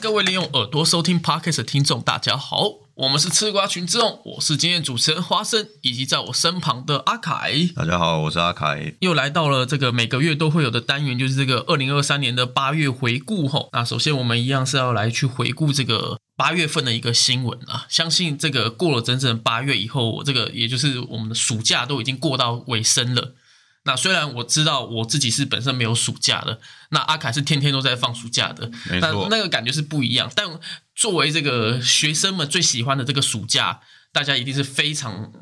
各位利用耳朵收听 podcast 的听众，大家好，我们是吃瓜群众，我是今天主持人花生，以及在我身旁的阿凯，大家好，我是阿凯。又来到了这个每个月都会有的单元，就是这个二零二三年的八月回顾吼。那首先我们一样是要来去回顾这个八月份的一个新闻啊。相信这个过了整整八月以后，我这个也就是我们的暑假都已经过到尾声了。那虽然我知道我自己是本身没有暑假的，那阿凯是天天都在放暑假的，那那个感觉是不一样。但作为这个学生们最喜欢的这个暑假，大家一定是非常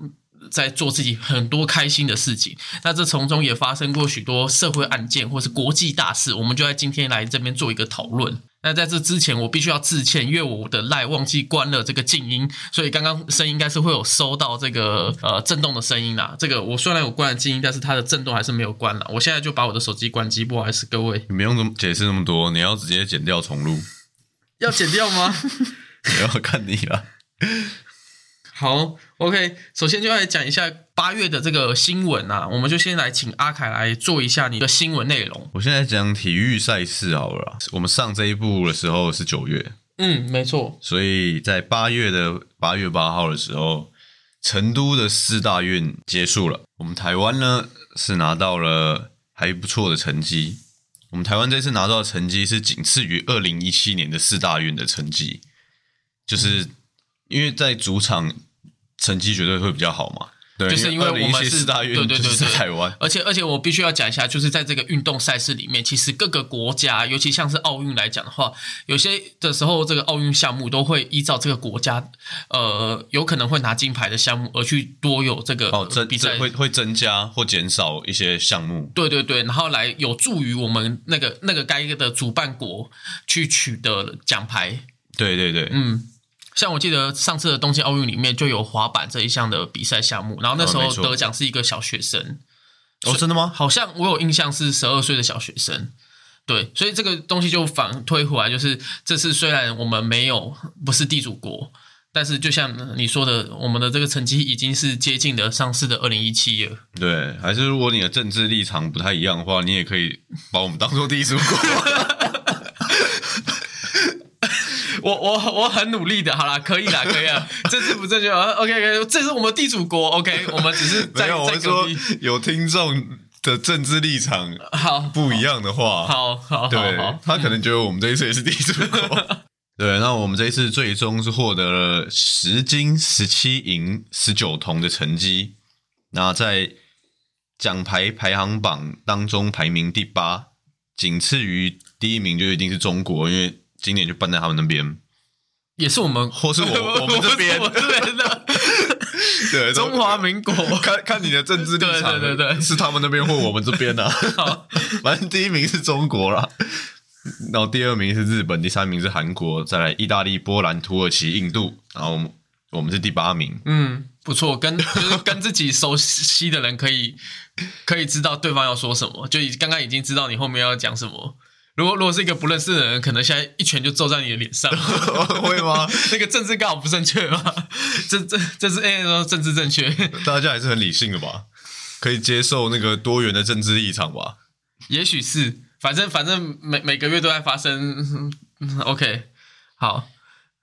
在做自己很多开心的事情。那这从中也发生过许多社会案件或是国际大事，我们就在今天来这边做一个讨论。那在这之前，我必须要致歉，因为我的赖忘记关了这个静音，所以刚刚声音应该是会有收到这个呃震动的声音啦。这个我虽然有关了静音，但是它的震动还是没有关了。我现在就把我的手机关机，不好意思各位，你不用这么解释那么多，你要直接剪掉重录，要剪掉吗？我要看你了。好，OK，首先就来讲一下八月的这个新闻啊，我们就先来请阿凯来做一下你的新闻内容。我现在讲体育赛事好了啦。我们上这一部的时候是九月，嗯，没错，所以在八月的八月八号的时候，成都的四大运结束了。我们台湾呢是拿到了还不错的成绩。我们台湾这次拿到的成绩是仅次于二零一七年的四大运的成绩，就是因为在主场成绩绝对会比较好嘛。对，就是因为我们是四大运对对对是台湾。而且而且我必须要讲一下，就是在这个运动赛事里面，其实各个国家，尤其像是奥运来讲的话，有些的时候这个奥运项目都会依照这个国家，呃，有可能会拿金牌的项目而去多有这个哦，增比赛增会会增加或减少一些项目。对对对，然后来有助于我们那个那个该的主办国去取得奖牌。对对对，嗯，像我记得上次的东京奥运里面就有滑板这一项的比赛项目，然后那时候得奖是一个小学生，哦，真的吗？好像我有印象是十二岁的小学生。对，所以这个东西就反推回来，就是这次虽然我们没有不是地主国，但是就像你说的，我们的这个成绩已经是接近的上次的二零一七了。对，还是如果你的政治立场不太一样的话，你也可以把我们当做地主国。我我我很努力的，好啦，可以啦，可以啦，政治不正确啊，OK OK，这是我们地主国，OK，我们只是 在在说壁，有听众的政治立场好，不一样的话，好好好对好，他可能觉得我们这一次也是地主国。对，那我们这一次最终是获得了十金、十七银、十九铜的成绩，那在奖牌排行榜当中排名第八，仅次于第一名就一定是中国，因为今年就办在他们那边，也是我们，或是我 我们这边我这边的 对，中华民国。看看你的政治立场，对对对对是他们那边或我们这边啊。反正第一名是中国啦，然后第二名是日本，第三名是韩国，再来意大利、波兰、土耳其、印度，然后我们我们是第八名。嗯，不错，跟就是跟自己熟悉的人可以可以知道对方要说什么，就已刚刚已经知道你后面要讲什么。如果如果是一个不认识的人，可能现在一拳就揍在你的脸上。会吗？那个政治刚好不正确吗？这这这是 A 说政治正确，大家还是很理性的吧？可以接受那个多元的政治立场吧？也许是，反正反正每每个月都在发生。嗯 OK，好，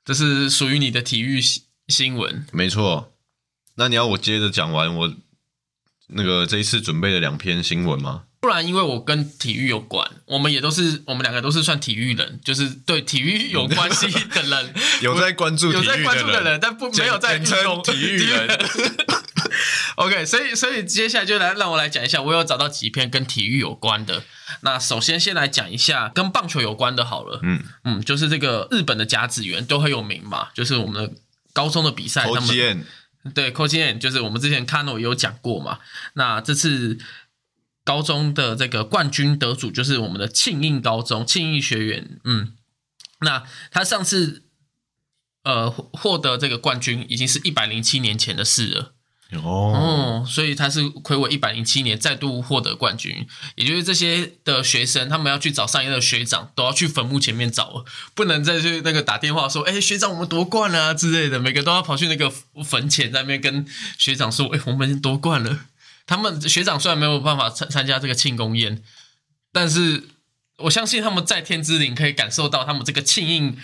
这是属于你的体育新新闻。没错。那你要我接着讲完我那个这一次准备的两篇新闻吗？不然，因为我跟体育有关，我们也都是我们两个都是算体育人，就是对体育有关系的人，有在关注有在关注的人，但不没有在运动体育人。OK，所以所以接下来就来让我来讲一下，我有找到几篇跟体育有关的。那首先先来讲一下跟棒球有关的好了，嗯嗯，就是这个日本的甲子园都很有名嘛，就是我们的高中的比赛，他们对 c o c h n 就是我们之前 Kano 也有讲过嘛。那这次高中的这个冠军得主就是我们的庆应高中庆应学员，嗯，那他上次呃获获得这个冠军已经是一百零七年前的事了。哦，哦，所以他是魁违一百零七年再度获得冠军，也就是这些的学生，他们要去找上一任的学长，都要去坟墓前面找了，不能再去那个打电话说，哎、学长我们夺冠了、啊、之类的，每个都要跑去那个坟前在那边跟学长说，哎、我们夺冠了。他们学长虽然没有办法参参加这个庆功宴，但是我相信他们在天之灵可以感受到他们这个庆应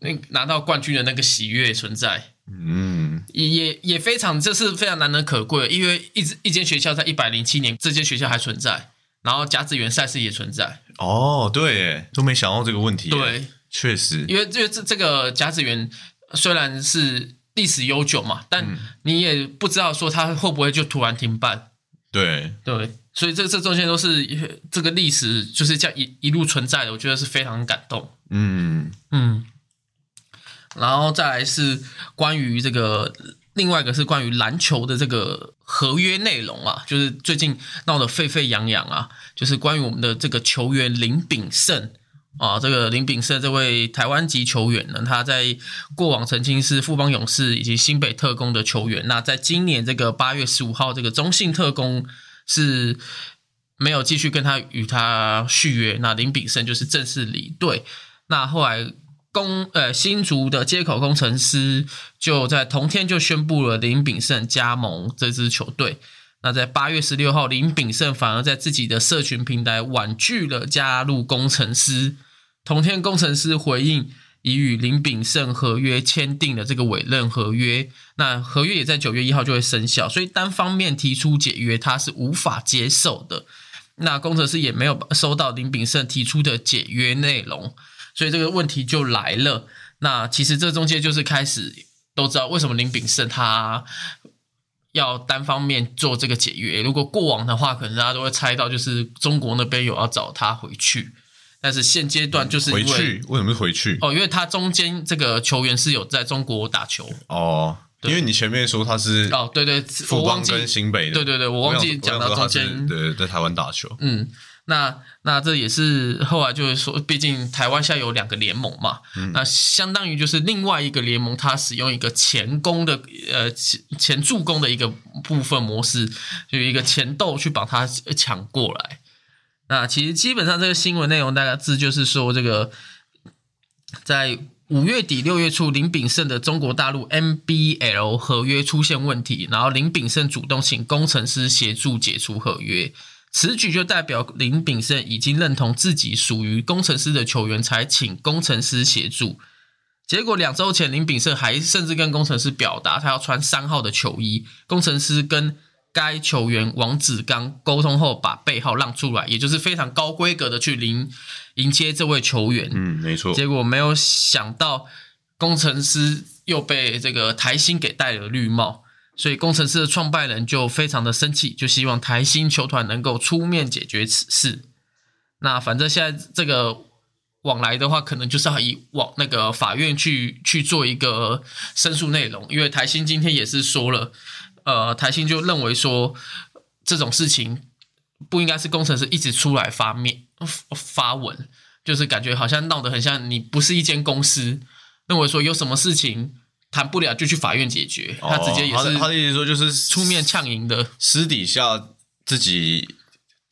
那拿到冠军的那个喜悦存在。嗯，也也也非常，这是非常难能可贵，因为一直一间学校在一百零七年，这间学校还存在，然后甲子园赛事也存在，哦，对耶，都没想到这个问题。，对，确实，因为因为这这个甲子园虽然是历史悠久嘛，但你也不知道说它会不会就突然停办，对，对，所以这这中间都是这个历史就是这样一一路存在的，我觉得是非常感动。嗯，嗯，然后再来是关于这个，另外一个是关于篮球的这个合约内容啊，就是最近闹得沸沸扬扬啊，就是关于我们的这个球员林炳胜啊，这个林炳胜这位台湾籍球员呢，他在过往曾经是富邦勇士以及新北特工的球员，那在今年这个八月十五号，这个中信特工是没有继续跟他与他续约，那林炳胜就是正式离队。那后来工呃新竹的接口工程师就在同天就宣布了林炳胜加盟这支球队。那在八月十六号，林炳胜反而在自己的社群平台婉拒了加入工程师。同天，工程师回应已与林炳胜合约签订了这个委任合约，那合约也在九月一号就会生效，所以单方面提出解约，他是无法接受的。那工程师也没有收到林炳胜提出的解约内容，所以这个问题就来了。那其实这中间就是开始都知道为什么林炳胜他要单方面做这个解约。如果过往的话，可能大家都会猜到，就是中国那边有要找他回去。但是现阶段就是回去为什么是回去？哦，因为他中间这个球员是有在中国打球哦，因为你前面说他是哦，对对，我富邦跟新北的，对对对我忘记想讲到中间对，在台湾打球，嗯，那那这也是后来就是说，毕竟台湾现在有两个联盟嘛，那相当于就是另外一个联盟，它使用一个前攻的呃前前助攻的一个部分模式，就有一个前斗去把它抢过来。那其实基本上这个新闻内容大概字就是说，这个在五月底六月初，林炳胜的中国大陆 NBL 合约出现问题，然后林炳胜主动请工程师协助解除合约。此举就代表林炳胜已经认同自己属于工程师的球员，才请工程师协助。结果两周前，林炳胜还甚至跟工程师表达他要穿三号的球衣，工程师跟该球员王子刚沟通后，把背号让出来，也就是非常高规格的去迎迎接这位球员。嗯，没错，结果没有想到，工程师又被这个台新给戴了绿帽，所以工程师的创办人就非常的生气，就希望台新球团能够出面解决此事。那反正现在这个往来的话，可能就是要以往那个法院去去做一个申诉内容，因为台新今天也是说了，呃，台新就认为说这种事情不应该是工程师一直出来发面发文。就是感觉好像闹得很像你不是一间公司，认为说有什么事情谈不了就去法院解决，他直接也是哦他的意思说就是出面呛赢的。私底下自己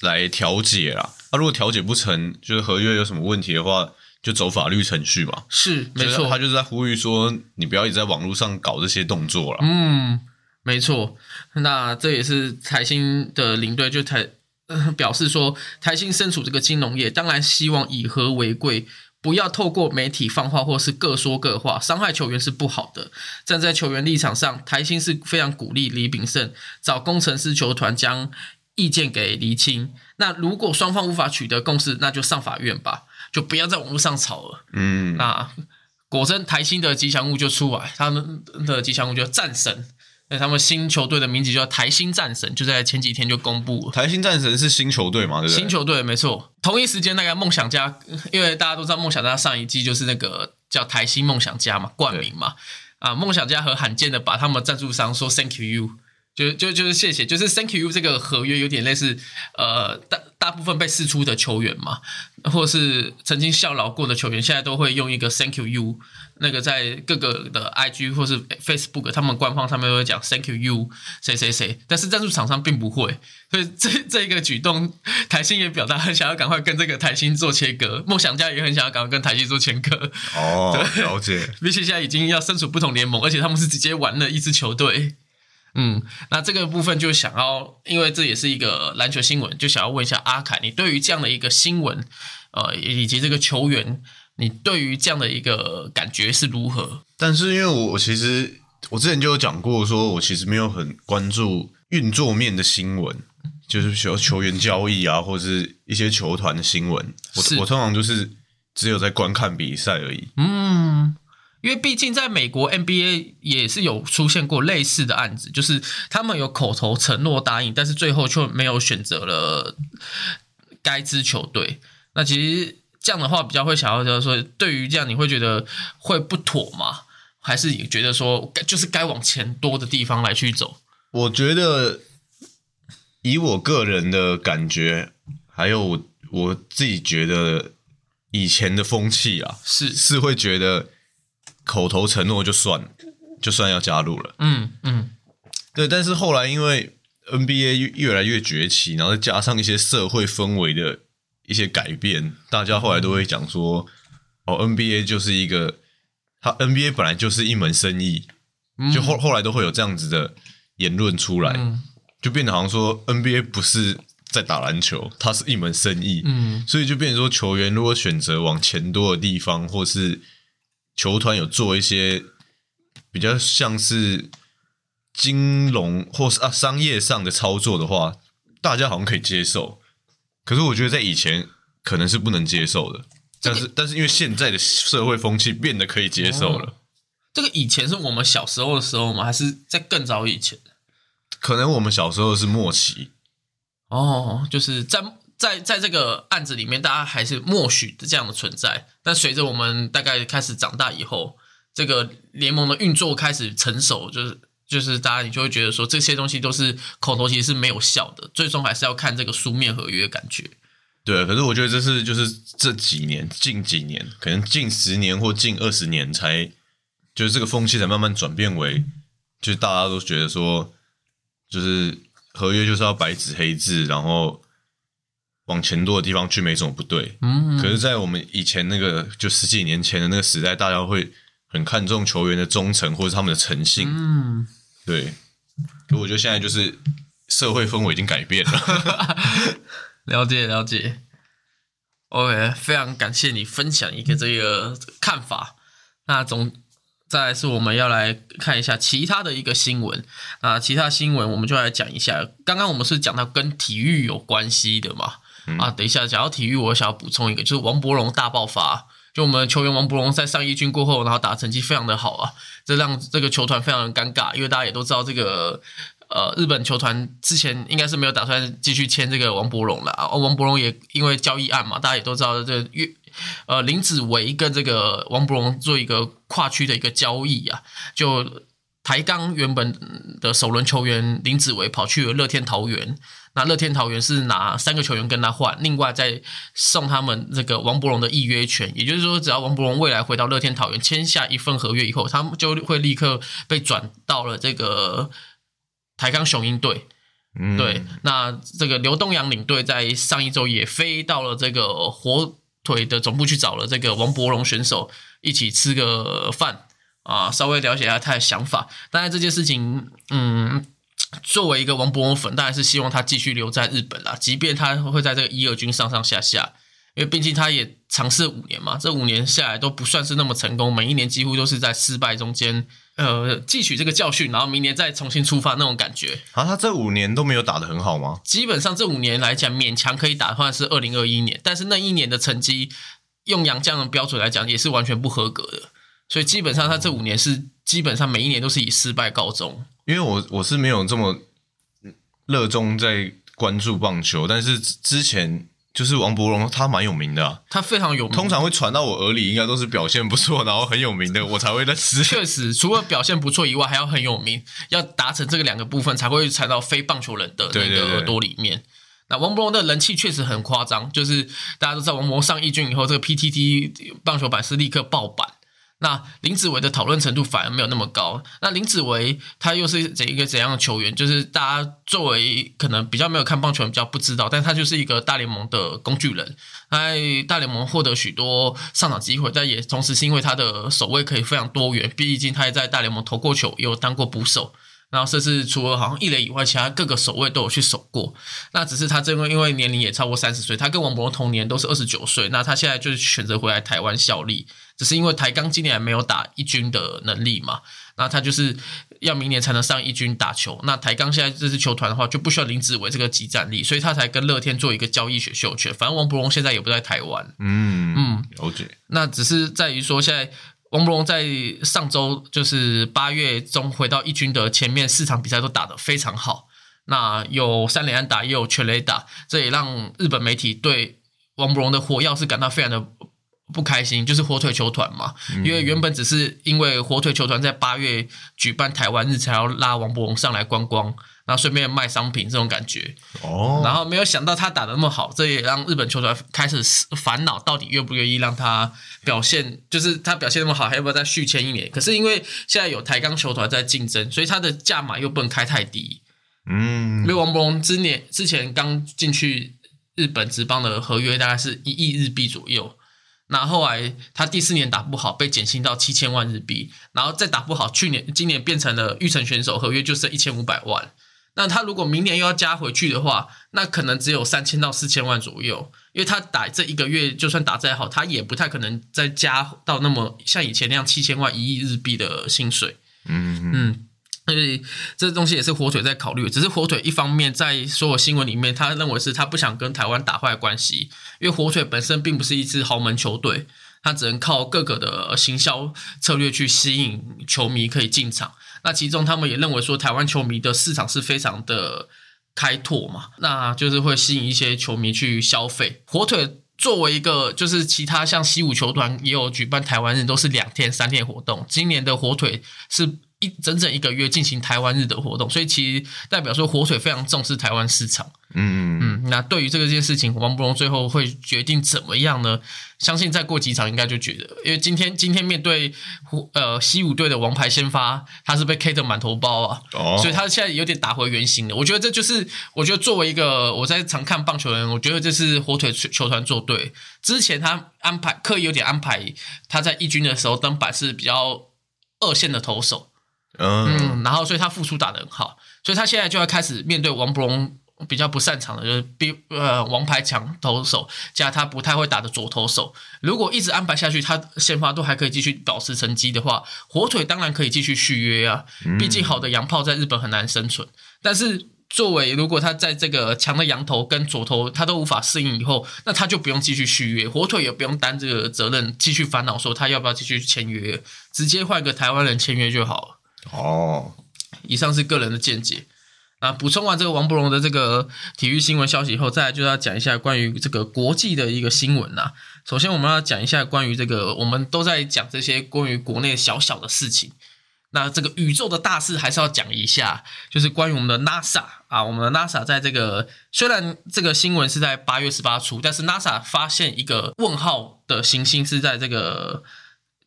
来调解啦。那、如果调解不成，就是合约有什么问题的话，就走法律程序嘛。是没错他，就是在呼吁说，你不要一直在网络上搞这些动作了。嗯，没错。那这也是台新的领队就台、呃表示说，台新身处这个金融业，当然希望以和为贵。不要透过媒体放话或是各说各话，伤害球员是不好的。站在球员立场上，台新是非常鼓励李炳胜找工程师球团将意见给厘清。那如果双方无法取得共识，那就上法院吧，就不要在网络上吵了。嗯，那果真台新的吉祥物就出来，他们的吉祥物就战神，那他们新球队的名字叫台新战神，就在前几天就公布了。台新战神是新球队嘛，对不对？新球队没错，同一时间那个梦想家，因为大家都知道梦想家上一季就是那个叫台新梦想家嘛，冠名嘛，啊，梦想家和罕见的把他们赞助商说 Thank you，就就就是谢谢，就是 Thank you 这个合约有点类似，呃，大大部分被释出的球员嘛，或是曾经效劳过的球员，现在都会用一个 Thank you you，那个在各个的 IG 或是 Facebook 他们官方上面都会讲 Thank you you 谁谁谁，但是赞助厂商并不会，所以这这个举动，台新也表达很想要赶快跟这个台新做切割，梦想家也很想要赶快跟台新做切割，哦，了解。毕竟现在已经要身处不同联盟，而且他们是直接玩了一支球队。嗯，那这个部分就想要，因为这也是一个篮球新闻，就想要问一下阿凯，你对于这样的一个新闻，呃，以及这个球员，你对于这样的一个感觉是如何？但是因为我我其实我之前就有讲过，说我其实没有很关注运作面的新闻，就是球球员交易啊，或者是一些球团的新闻。我我通常就是只有在观看比赛而已。嗯，因为毕竟在美国 NBA 也是有出现过类似的案子，就是他们有口头承诺答应，但是最后却没有选择了该支球队。那其实这样的话，比较会想要就是说，对于这样你会觉得会不妥吗？还是你觉得说，就是该往钱多的地方来去走？我觉得以我个人的感觉，还有我我自己觉得以前的风气啊，是，是会觉得口头承诺就算就算要加入了。嗯嗯，对，但是后来因为 NBA 越越来越崛起，然后再加上一些社会氛围的一些改变，大家后来都会讲说，哦，NBA 就是一个，它 NBA 本来就是一门生意，就后后来都会有这样子的言论出来，嗯。就变得好像说 NBA 不是在打篮球，它是一门生意，嗯。所以就变成说球员如果选择往钱多的地方，或是球团有做一些比较像是金融或是啊商业上的操作的话，大家好像可以接受。可是我觉得在以前可能是不能接受的，但是但是因为现在的社会风气变得可以接受了，这个以前是我们小时候的时候吗？还是在更早以前？可能我们小时候是末期，哦，就是在在在这个案子里面，大家还是默许的这样的存在。但随着我们大概开始长大以后，这个联盟的运作开始成熟，就是就是大家你就会觉得说这些东西都是口头，其实是没有效的，最终还是要看这个书面合约感觉。对。可是我觉得这是就是这几年近几年，可能近十年或近二十年才，就是这个风气才慢慢转变为，就是大家都觉得说，就是合约就是要白纸黑字，然后往前多的地方去没什么不对。嗯，可是，在我们以前那个就十几年前的那个时代，大家会很看重球员的忠诚或者他们的诚信。嗯，对，可我觉得现在就是社会氛围已经改变了。了解了解。OK，非常感谢你分享一个这个看法。那总再来是我们要来看一下其他的一个新闻。啊其他新闻我们就来讲一下。刚刚我们是讲到跟体育有关系的嘛？啊，等一下讲到体育，我想要补充一个，就是王伯荣大爆发。就我们球员王伯荣在上一军过后，然后打成绩非常的好啊，这让这个球团非常的尴尬，因为大家也都知道这个呃日本球团之前应该是没有打算继续签这个王伯荣了啊。王伯荣也因为交易案嘛，大家也都知道这个呃林子维跟这个王伯荣做一个跨区的一个交易啊，就台钢原本的首轮球员林子维跑去了乐天桃园。那乐天桃园是拿三个球员跟他换，另外再送他们这个王伯荣的预约权，也就是说，只要王伯荣未来回到乐天桃园签下一份合约以后，他们就会立刻被转到了这个台钢雄鹰队。嗯，对，那这个刘东阳领队在上一周也飞到了这个火腿的总部去找了这个王伯荣选手一起吃个饭啊，稍微了解一下他的想法。当然这件事情，嗯。作为一个王伯文粉，当然是希望他继续留在日本啦。即便他会在这个一二军上上下下，因为毕竟他也尝试五年嘛，这五年下来都不算是那么成功，每一年几乎都是在失败中间，呃，汲取这个教训，然后明年再重新出发那种感觉。啊，他这五年都没有打得很好吗？基本上这五年来讲，勉强可以打的话是二零二一年，但是那一年的成绩，用杨绛的标准来讲，也是完全不合格的。所以基本上他这五年是基本上每一年都是以失败告终。因为我我是没有这么热衷在关注棒球，但是之之前就是王伯荣他蛮有名的、啊，他非常有名，通常会传到我耳里，应该都是表现不错，然后很有名的，我才会认识。确实，除了表现不错以外，还要很有名，要达成这个两个部分，才会传到非棒球人的那个耳朵里面。那王伯荣的人气确实很夸张，就是大家都知道，王伯荣上一军以后，这个 PTT 棒球版是立刻爆版。那林子维的讨论程度反而没有那么高。那林子维他又是怎一个怎样的球员？就是大家作为可能比较没有看棒球比较不知道，但他就是一个大联盟的工具人，在大联盟获得许多上场机会，但也同时是因为他的守卫可以非常多元，毕竟他也在大联盟投过球，也有当过捕手，然后这次除了好像一垒以外，其他各个守卫都有去守过。那只是他这个因为年龄也超过三十岁，他跟王柏荣同年都是二十九岁。那他现在就是选择回来台湾效力，只是因为台钢今年还没有打一军的能力嘛。那他就是要明年才能上一军打球。那台钢现在这支球团的话，就不需要林子伟这个集战力，所以他才跟乐天做一个交易选秀权。反正王柏荣现在也不在台湾，嗯嗯，了解。那只是在于说现在。王博龙在上周就是八月中回到一军的前面四场比赛都打得非常好，那有三连安打，也有全垒打，这也让日本媒体对王博龙的火药是感到非常的不开心，就是火腿球团嘛，因为原本只是因为火腿球团在八月举办台湾日才要拉王博荣上来观光。然后顺便卖商品这种感觉，哦，然后没有想到他打的那么好，这也让日本球团开始烦恼，到底愿不愿意让他表现，就是他表现那么好，还要不要再续签一年？可是因为现在有台钢球团在竞争，所以他的价码又不能开太低。嗯，因为王柏荣之年之前刚进去日本职棒的合约大概是一亿日币左右，那后来他第四年打不好，被减薪到七千万日币，然后再打不好，去年今年变成了预成选手，合约就剩一千五百万。那他如果明年又要加回去的话，那可能只有三千到四千万左右，因为他打这一个月就算打再好，他也不太可能再加到那么像以前那样七千万一亿日币的薪水。嗯嗯，所以这东西也是火腿在考虑，只是火腿一方面在所有新闻里面，他认为是他不想跟台湾打坏关系，因为火腿本身并不是一支豪门球队，他只能靠各个的行销策略去吸引球迷可以进场。那其中他们也认为说，台湾球迷的市场是非常的开拓嘛，那就是会吸引一些球迷去消费。火腿作为一个，就是其他像西武球团也有举办台湾人，都是两天三天活动。今年的火腿是一整整一个月进行台湾日的活动，所以其实代表说火腿非常重视台湾市场。嗯嗯，那对于这个件事情，王柏荣最后会决定怎么样呢？相信再过几场应该就觉得，因为今天今天面对呃西武队的王牌先发，他是被 K 的满头包啊，所以他现在有点打回原形了。我觉得这就是我觉得作为一个我在常看棒球的人，我觉得这是火腿球团做对。之前他安排刻意有点安排他在一军的时候登板是比较二线的投手，嗯，然后所以他复出打得很好，所以他现在就要开始面对王柏荣。比较不擅长的就是比呃王牌强投手加他不太会打的左投手，如果一直安排下去，他先发都还可以继续保持成绩的话，火腿当然可以继续续约啊。毕竟好的洋炮在日本很难生存。但是作为如果他在这个强的羊头跟左投他都无法适应以后，那他就不用继续续约，火腿也不用担这个责任，继续烦恼说他要不要继续签约，直接换个台湾人签约就好了。哦，以上是个人的见解。啊，补充完这个王伯荣的这个体育新闻消息以后，再来就要讲一下关于这个国际的一个新闻呐。首先，我们要讲一下关于这个，我们都在讲这些关于国内小小的事情。那这个宇宙的大事还是要讲一下，就是关于我们的 NASA 啊，我们的 NASA 在这个虽然这个新闻是在八月十八出，但是 NASA 发现一个问号的行星是在这个。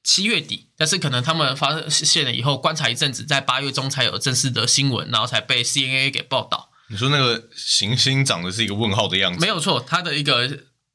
七月底，但是可能他们发现了以后，观察一阵子，在八月中才有正式的新闻，然后才被 CNA 给报道。你说那个行星长得是一个问号的样子？没有错，它的一个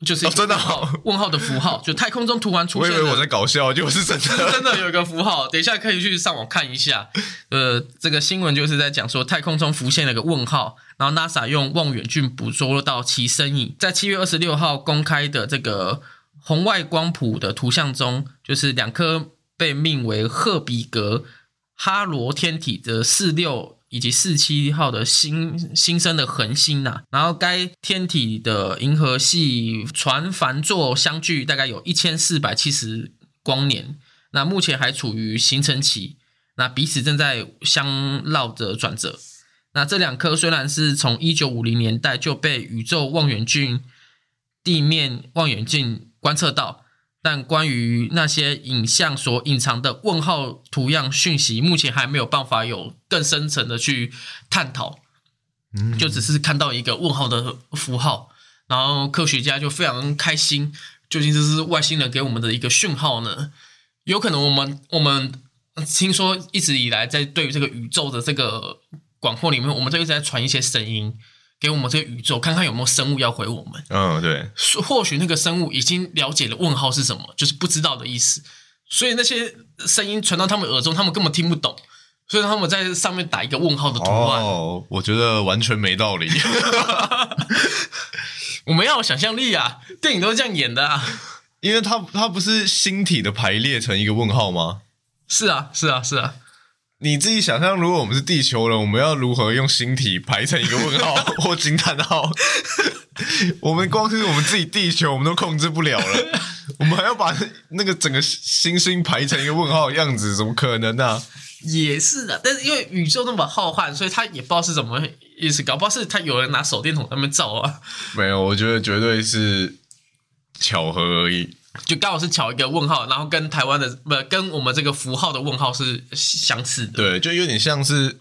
就是真的好问号的符号，就太空中突然出现。我以为我在搞笑，就是真的，真的有一个符号。等一下可以去上网看一下。呃，这个新闻就是在讲说，太空中浮现了个问号，然后 NASA 用望远镜捕捉到其身影，在七月二十六号公开的这个。红外光谱的图像中，就是两颗被命为赫比格哈罗天体的四六以及四七号的新新生的恒星呐。然后该天体的银河系船帆座相距大概有一千四百七十光年，那目前还处于形成期，那彼此正在相绕着转折。那这两颗虽然是从一九五零年代就被宇宙望远镜地面望远镜。观测到，但关于那些影像所隐藏的问号图样讯息，目前还没有办法有更深层的去探讨。嗯，就只是看到一个问号的符号，然后科学家就非常开心。究竟这是外星人给我们的一个讯号呢？有可能我们我们听说一直以来在对于这个宇宙的这个广阔里面，我们都一直在传一些声音。给我们这个宇宙看看有没有生物要回我们。嗯，对。或许那个生物已经了解了问号是什么，就是不知道的意思。所以那些声音传到他们耳中，他们根本听不懂。所以他们在上面打一个问号的图案。哦，我觉得完全没道理。我们要有想象力啊，电影都是这样演的啊。因为它它不是星体的排列成一个问号吗？是啊，是啊，是啊。你自己想象，如果我们是地球人，我们要如何用星体排成一个问号 或惊叹号？我们光是我们自己地球，我们都控制不了了，我们还要把那个整个星星排成一个问号的样子，怎么可能呢、也是的，但是因为宇宙那么浩瀚，所以他也不知道是怎么意思，搞不好是他有人拿手电筒在那边照啊，没有，我觉得绝对是巧合而已。就刚好是巧一个问号，然后跟台湾的不跟我们这个符号的问号是相似的。对，就有点像是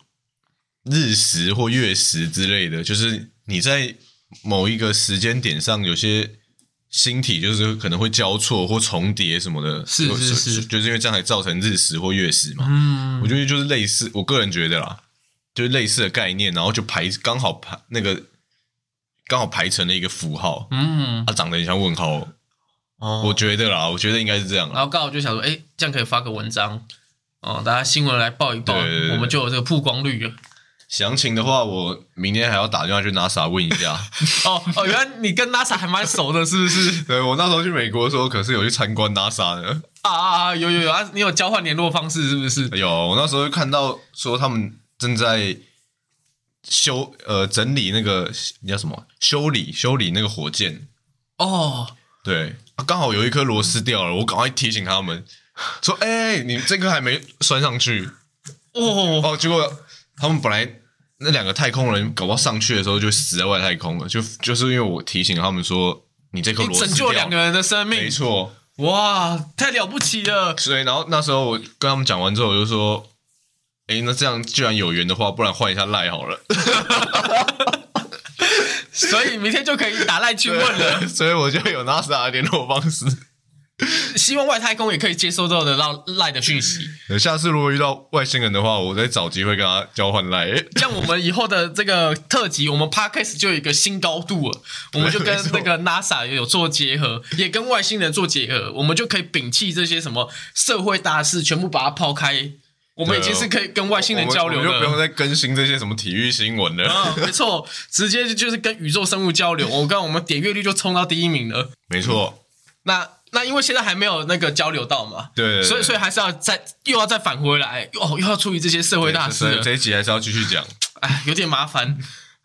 日食或月食之类的，就是你在某一个时间点上，有些星体就是可能会交错或重叠什么的，是是是。就是因为这样才造成日食或月食嘛。嗯，我觉得就是类似，我个人觉得啦，就是类似的概念，然后就排刚好排那个刚好排成了一个符号，嗯，它长得很像问号，哦我觉得啦，我觉得应该是这样啦。然后刚好就想说，哎，这样可以发个文章，哦，大家新闻来报一报，对对对我们就有这个曝光率了。详情的话，我明天还要打电话去 NASA 问一下。哦哦，原来你跟 NASA 还蛮熟的，是不是？对我那时候去美国的时候，可是有去参观 NASA 的。啊啊啊！有有有啊！你有交换联络方式是不是？有，我那时候看到说他们正在修呃整理那个你叫什么修理修理那个火箭。哦，对，啊刚好有一颗螺丝掉了，我赶快提醒他们说：“哎、你这个还没拴上去。哦，”哦，结果他们本来那两个太空人搞不好上去的时候就死在外太空了，就就是因为我提醒他们说你这颗你螺丝掉了，拯救两个人的生命没，错。哇，太了不起了！所以，然后那时候我跟他们讲完之后，我就说：“哎，那这样既然有缘的话，不然换一下赖好了。所以明天就可以打赖去问了。所以我就有 NASA 的联络方式。希望外太空也可以接收到的让赖的讯息，下次如果遇到外星人的话，我再找机会跟他交换赖。这样我们以后的这个特辑，我们 podcast 就有一个新高度了。我们就跟那个 NASA 有做结合，也跟外星人做结合，我们就可以摒弃这些什么社会大事，全部把它抛开。我们已经是可以跟外星人交流我们我就不用。再更新这些什么体育新闻了。啊，没错，直接就是跟宇宙生物交流。我刚我们点阅率就冲到第一名了。没错，那那因为现在还没有那个交流到嘛，对对对所以所以还是要再又要再返回来，哦，又要处理这些社会大事这一集还是要继续讲。哎，有点麻烦。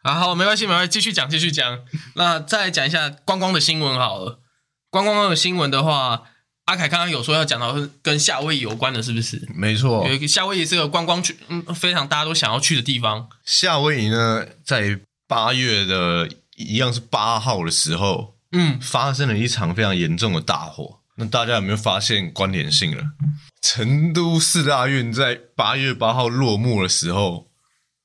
然后没关系，没关系，继续讲，继续讲。那再来讲一下观光的新闻好了。观光的新闻的话，阿凯刚刚有说要讲到跟夏威夷有关的，是不是？没错有一个夏威夷是个观光区，嗯，非常大家都想要去的地方。夏威夷呢，在八月的一样是八号的时候，嗯，发生了一场非常严重的大火。那大家有没有发现关联性了？成都四大运在八月八号落幕的时候，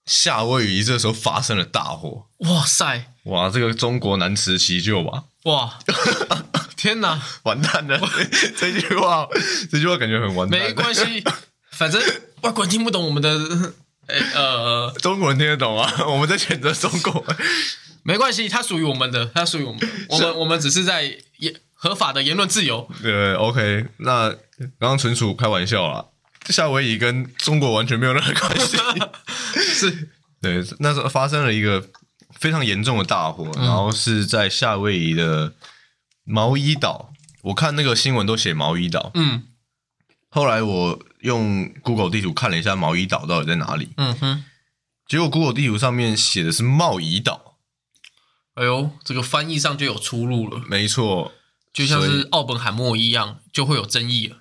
夏威夷这时候发生了大火。哇塞，哇，这个中国难辞其咎吧？哇，天哪！完蛋了！这句话，这句话感觉很完蛋。没关系，反正外国人听不懂我们的，呃呃，中国人听得懂啊？我们在谴责中国。没关系，它属于我们的，它属于我们，我们我们只是在言合法的言论自由。对，OK，那刚刚纯属开玩笑啦。夏威夷跟中国完全没有任何关系。是，对，那时候发生了一个非常严重的大火，然后是在夏威夷的毛衣岛。我看那个新闻都写毛衣岛，嗯后来我用 Google 地图看了一下毛衣岛到底在哪里，嗯哼，结果 Google 地图上面写的是茂宜岛，哎呦，这个翻译上就有出入了，没错。就像是奥本海默一样，就会有争议了。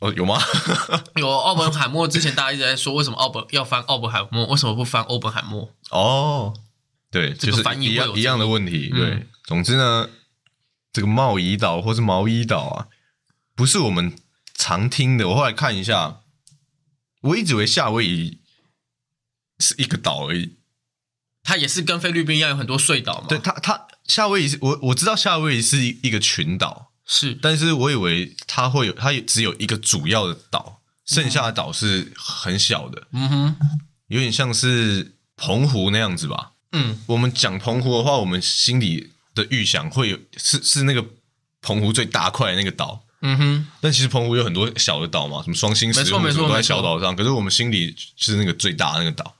哦，有吗？有奥本海默之前大家一直在说，为什么奥本要翻奥本海默，为什么不翻欧本海默？哦，对，这个就是翻译一样一样的问题。嗯对，总之呢，这个贸易岛或是毛衣岛啊，不是我们常听的。我后来看一下，我一直以为夏威夷是一个岛而已。它也是跟菲律宾一样有很多隧道嘛？对，，它它夏威夷是我我知道夏威夷是一一个群岛，是但是我以为它会有它也只有一个主要的岛，剩下的岛是很小的，嗯哼，有点像是澎湖那样子吧。嗯，我们讲澎湖的话，我们心里的预想会有是是那个澎湖最大块的那个岛，嗯哼，但其实澎湖有很多小的岛嘛，什么双星石什么都在小岛上，可是我们心里是那个最大的那个岛。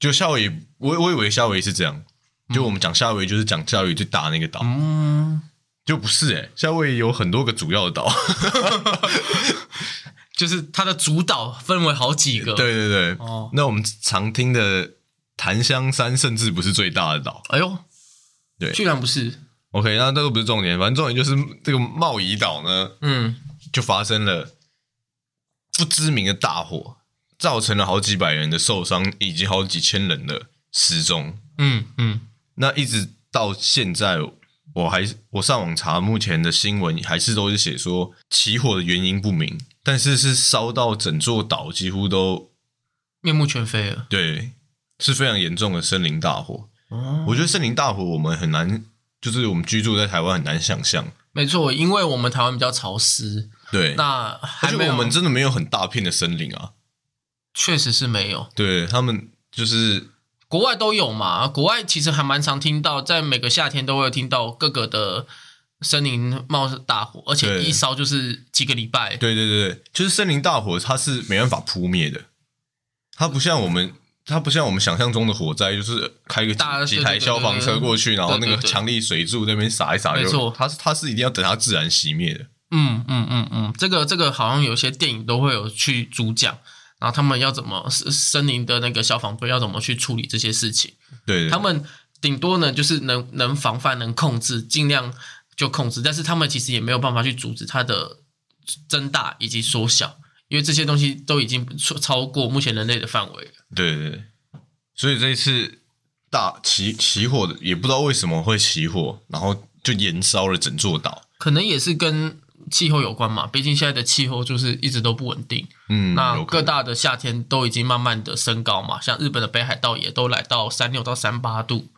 就夏威夷，我我以为夏威夷是这样，就我们讲夏威夷就是讲夏威夷最大的那个岛，嗯，就不是诶、夏威夷有很多个主要的岛。就是它的主岛分为好几个。，对对对，哦那我们常听的檀香山甚至不是最大的岛。哎呦，对居然不是，OK，那这个不是重点，反正重点就是这个茂宜岛呢，嗯，就发生了不知名的大火，造成了好几百人的受伤，以及好几千人的失踪。嗯嗯，那一直到现在，我还我上网查，目前的新闻还是都是写说起火的原因不明，但是是烧到整座岛几乎都面目全非了。对，是非常严重的森林大火。哦，我觉得森林大火我们很难，就是我们居住在台湾很难想象。没错，因为我们台湾比较潮湿，对，那而还没有且我们真的没有很大片的森林啊。确实是没有，对他们就是国外都有嘛。国外其实还蛮常听到，在每个夏天都会听到各个的森林冒大火，而且一烧就是几个礼拜。对对对对，就是森林大火，它是没办法扑灭的，它不像我们。它不像我们想象中的火灾，就是开个大几几台消防车过去，然后那个强力水柱那边洒一洒就，没错它是它是一定要等它自然熄灭的。嗯嗯嗯嗯，这个这个好像有些电影都会有去主讲，然后他们要怎么森森林的那个消防队要怎么去处理这些事情。对对他们顶多呢就是能能防范、能控制，尽量就控制，但是他们其实也没有办法去阻止它的增大以及缩小，因为这些东西都已经超超过目前人类的范围了。对对对，所以这一次大起起火的，也不知道为什么会起火，然后就燃烧了整座岛。可能也是跟气候有关嘛，毕竟现在的气候就是一直都不稳定。嗯，那各大的夏天都已经慢慢的升高嘛，像日本的北海道也都来到三六到三八度。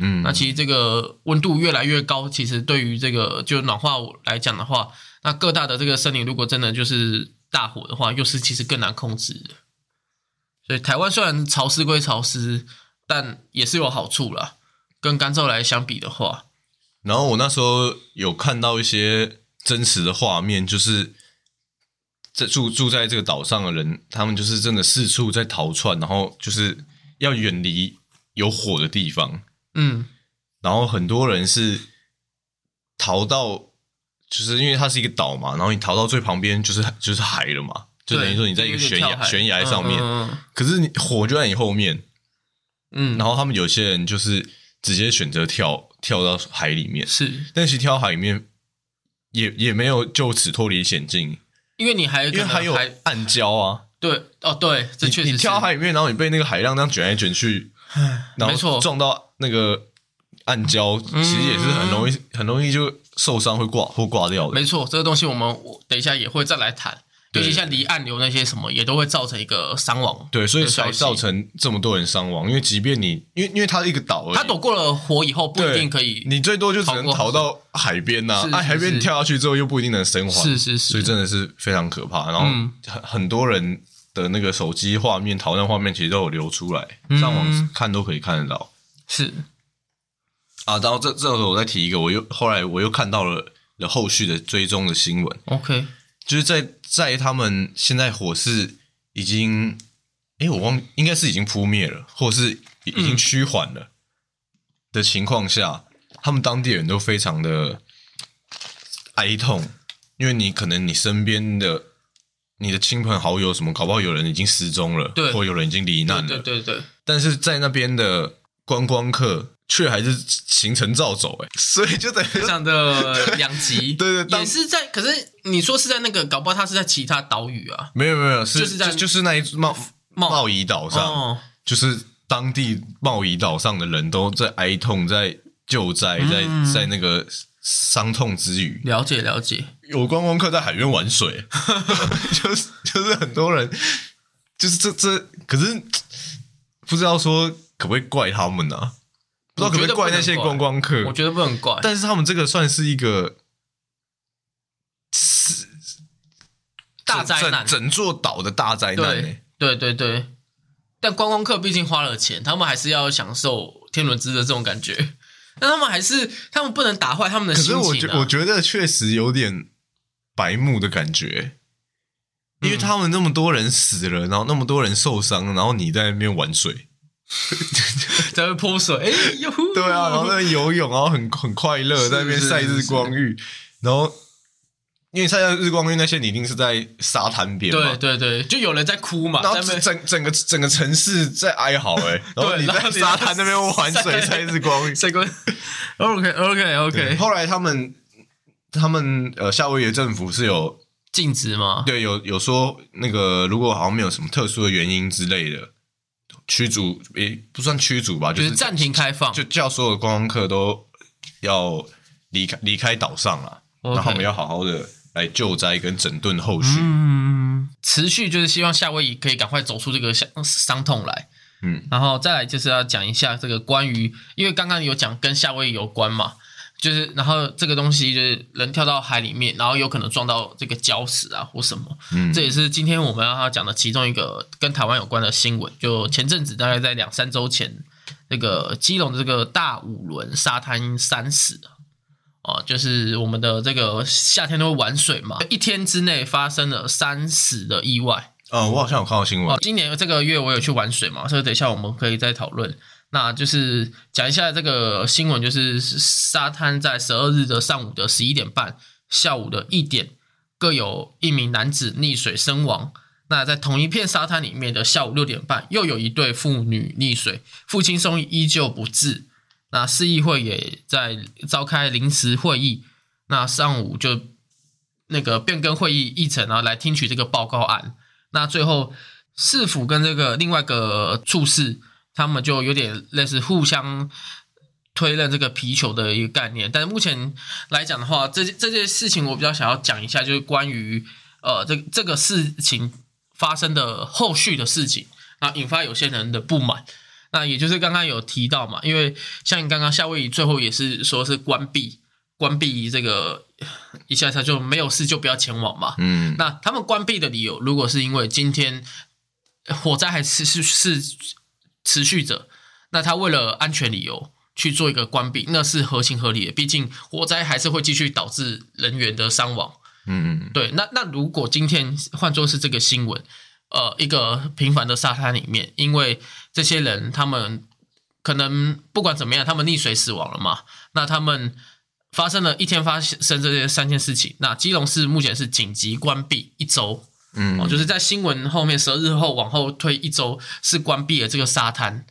嗯，那其实这个温度越来越高，其实对于这个就暖化来讲的话，那各大的这个森林如果真的就是大火的话，又是其实更难控制的。所以台湾虽然潮湿归潮湿，但也是有好处啦。跟干燥来相比的话，然后我那时候有看到一些真实的画面，就是在住住在这个岛上的人，他们就是真的四处在逃窜，然后就是要远离有火的地方，嗯，然后很多人是逃到，就是因为它是一个岛嘛，然后你逃到最旁边就是就是海了嘛，就等于说你在一个悬崖悬崖上面，可是你火就在你后面，嗯，然后他们有些人就是直接选择跳跳到海里面，是。但其实跳到海里面也也没有就此脱离险境，因为你还因为还有还暗礁啊。对哦，对，这确实你你跳到海里面，然后你被那个海浪这样卷来卷去，然后撞到那个暗礁，其实也是很容易很容易就受伤会挂或挂掉的。没错，这个东西我们等一下也会再来谈，尤其像离岸流那些什么，也都会造成一个伤亡。对，所以才造成这么多人伤亡。因为即便你，因为因为它是一个岛而已，他躲过了火以后，不一定可以。你最多就只能逃到海边呐、啊。是是海边你跳下去之后又不一定能生还，是是是所以真的是非常可怕。然后嗯很很多人的那个手机画面、逃难画面其实都有流出来，嗯上网看都可以看得到。是啊，然后这这时候我再提一个，我又后来我又看到了了后续的追踪的新闻，OK，就是在在他们现在火势已经，哎，我忘应该是已经扑灭了，或是已已经趋缓了的情况下，他们当地人都非常的哀痛，因为你可能你身边的你的亲朋好友什么，搞不好有人已经失踪了，对。或有人已经罹难了，对对对对，但是在那边的观光客却还是行程照走、欸，所以就等于非常的两极。对对当也是在，可是你说是在那个，搞不好他是在其他岛屿啊。没有没有是就是在就就是那一茂茂茂宜岛上，哦，就是当地茂宜岛上的人都在哀痛，在救灾，在、嗯在那个伤痛之余，了解了解。有观光客在海边玩水，就是就是很多人，就是这这，可是不知道说可不可以怪他们呢、啊？不知道可不可以怪那些观光客？我觉得不能怪，但是他们这个算是一个是大灾难整整座岛的大灾难、欸。对对对，但观光客毕竟花了钱，他们还是要享受天伦之乐这种感觉。但他们还是，他们不能打坏他们的可心情、啊。是我觉我觉得确实有点白目的感觉，因为他们那么多人死了，然后那么多人受伤，然后你在那边玩水，在那泼水，哎呦，对啊，然后在那游泳，然后很很快乐，在那边晒日光浴，然后因为晒日光浴那些，你一定是在沙滩边嘛。对，对对，就有人在哭嘛，然后整整个整个城市在哀嚎哎、然后你在沙滩那边玩水 晒晒日光浴，晒光，OK OK OK 后来他们他们呃夏威夷政府是有禁止吗？对有有说那个如果好像没有什么特殊的原因之类的，驱逐也不算驱逐吧，就是是暂停开放，就叫所有的观光客都要离开离开岛上了然后我们要好好的来救灾跟整顿后续。嗯，持续就是希望夏威夷可以赶快走出这个伤伤痛来。嗯，然后再来就是要讲一下这个关于，因为刚刚有讲跟夏威夷有关嘛，就是然后这个东西就是人跳到海里面，然后有可能撞到这个礁石啊或什么，嗯这也是今天我们要讲的其中一个跟台湾有关的新闻。就前阵子大概在两三周前，那个基隆的这个大五轮沙滩三死哦，就是我们的这个夏天都会玩水嘛，一天之内发生了三死的意外。呃，我好像有看到新闻哦，，今年这个月我有去玩水嘛，所以等一下我们可以再讨论。那就是讲一下这个新闻，就是沙滩在十二日的上午的十一点半、下午的一点，各有一名男子溺水身亡。那在同一片沙滩里面的下午六点半，又有一对父女溺水，父亲送依旧不治。那市议会也在召开临时会议，那上午就那个变更会议议程，然后来听取这个报告案。那最后市府跟这个另外一个处室，他们就有点类似互相推认这个皮球的一个概念。但是目前来讲的话，这这件事情我比较想要讲一下，就是关于呃这这个事情发生的后续的事情，啊引发有些人的不满。那也就是刚刚有提到嘛，因为像刚刚夏威夷最后也是说是关闭关闭这个一下他就没有事就不要前往嘛。嗯，那他们关闭的理由，如果是因为今天火灾还是是是持续着，那他为了安全理由去做一个关闭，那是合情合理的。毕竟火灾还是会继续导致人员的伤亡。嗯嗯对，那那如果今天换作是这个新闻，呃，一个平凡的沙滩里面，因为这些人他们可能不管怎么样，他们溺水死亡了嘛，那他们发生了一天发生这些三件事情，那基隆市目前是紧急关闭一周，嗯哦，就是在新闻后面十二日后往后推一周是关闭了这个沙滩。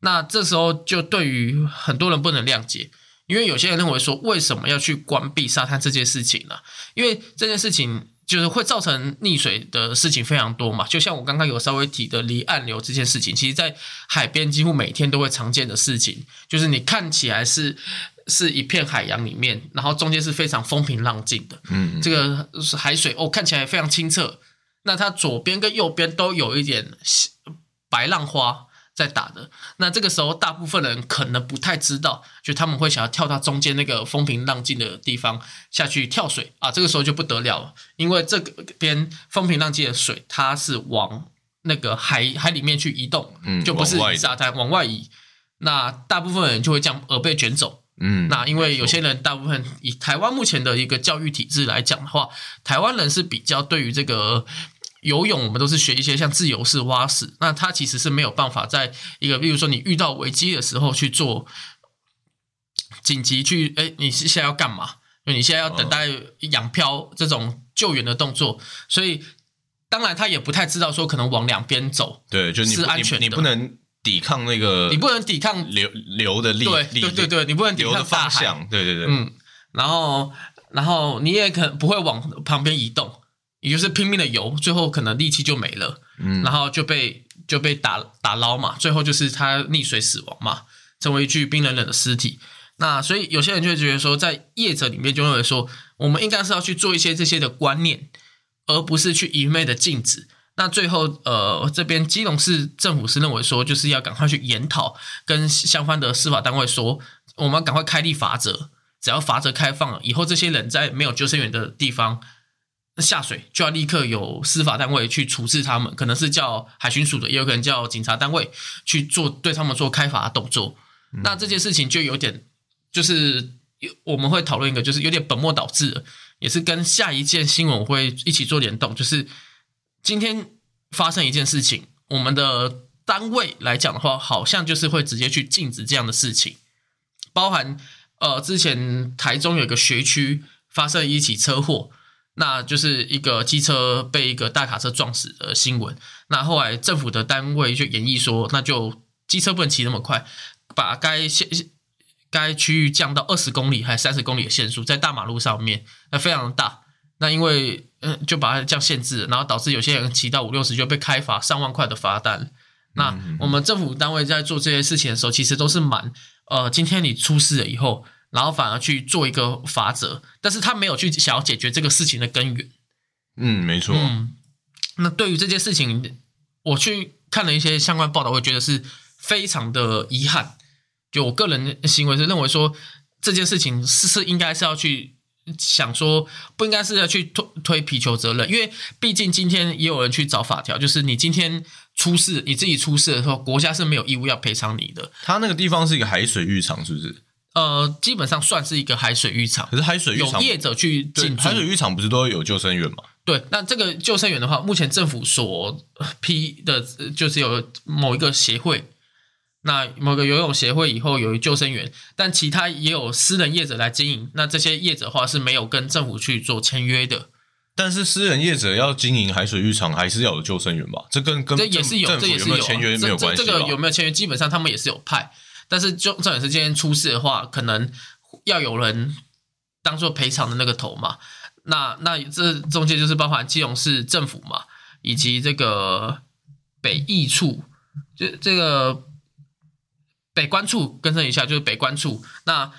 那这时候就对于很多人不能谅解，因为有些人认为说为什么要去关闭沙滩这件事情呢？因为这件事情就是会造成溺水的事情非常多嘛。就像我刚刚有稍微提的离岸流这件事情，其实在海边几乎每天都会常见的事情，就是你看起来是是一片海洋里面，然后中间是非常风平浪静的，嗯这个海水哦看起来非常清澈，那它左边跟右边都有一点白浪花在打的。那这个时候，大部分人可能不太知道，就他们会想要跳到中间那个风平浪静的地方下去跳水啊。这个时候就不得了了，因为这个边风平浪静的水，它是往那个海海里面去移动，嗯就不是沙滩往外移。那大部分人就会这样而被卷走。嗯，那因为有些人大部分以台湾目前的一个教育体制来讲的话，台湾人是比较对于这个游泳，我们都是学一些像自由式蛙式，那它其实是没有办法在一个，比如说你遇到危机的时候去做紧急去，哎，你现在要干嘛？因为你现在要等待仰漂这种救援的动作，所以当然他也不太知道说可能往两边走，对，就你是安全的。你你不能抵抗那个你不能抵抗，流流的力，对力对对对，你不能抵流的抗大海。方向，对对对，嗯，然后然后你也可能不会往旁边移动，也就是拼命的游，最后可能力气就没了，嗯然后就被就被打打捞嘛，最后就是他溺水死亡嘛，成为一具冰冷冷的尸体。那所以有些人就会觉得说，在业者里面就认为说，我们应该是要去做一些这些的观念，而不是去一昧的禁止。那最后，呃，这边基隆市政府是认为说，就是要赶快去研讨，跟相关的司法单位说，我们要赶快开立法则，只要法则开放了，以后这些人在没有救生员的地方下水，就要立刻有司法单位去处置他们，可能是叫海巡署的，也有可能叫警察单位去做对他们做开罚动作。那这件事情就有点，就是我们会讨论一个，就是有点本末倒置了。也是跟下一件新闻会一起做联动，就是今天发生一件事情，我们的单位来讲的话，好像就是会直接去禁止这样的事情，包含呃之前台中有个学区发生一起车祸。那就是一个机车被一个大卡车撞死的新闻。那后来政府的单位就演绎说，那就机车不能骑那么快，把该限该区域降到二十公里还是三十公里的限速，在大马路上面，那非常大。那因为嗯，就把它这样限制，然后导致有些人骑到五六十就被开罚上万块的罚单。那我们政府单位在做这些事情的时候，其实都是蛮呃，今天你出事了以后。然后反而去做一个法则，但是他没有去想要解决这个事情的根源。嗯，没错。嗯，那对于这件事情，我去看了一些相关报道，会觉得是非常的遗憾。就我个人行为是认为说，这件事情是是应该是要去想说，不应该是要去推推皮球责任，因为毕竟今天也有人去找法条，就是你今天出事，你自己出事的时候，国家是没有义务要赔偿你的。他那个地方是一个海水浴场，是不是？呃，基本上算是一个海水浴场，可是海水浴场有业者去进海水浴场不是都有救生员吗？对，那这个救生员的话，目前政府所批的，就是有某一个协会，那某个游泳协会以后有救生员，但其他也有私人业者来经营，那这些业者的话是没有跟政府去做签约的。但是私人业者要经营海水浴场，还是要有救生员吧？这跟跟这也是有，这也是有签约没有关系。这个有没有签约，基本上他们也是有派。但是，就这点是今天出事的话，可能要有人当做赔偿的那个头嘛？那那这中间就是包含基隆市政府嘛，以及这个北役处，就这个北关处更正一下，就是北关处。那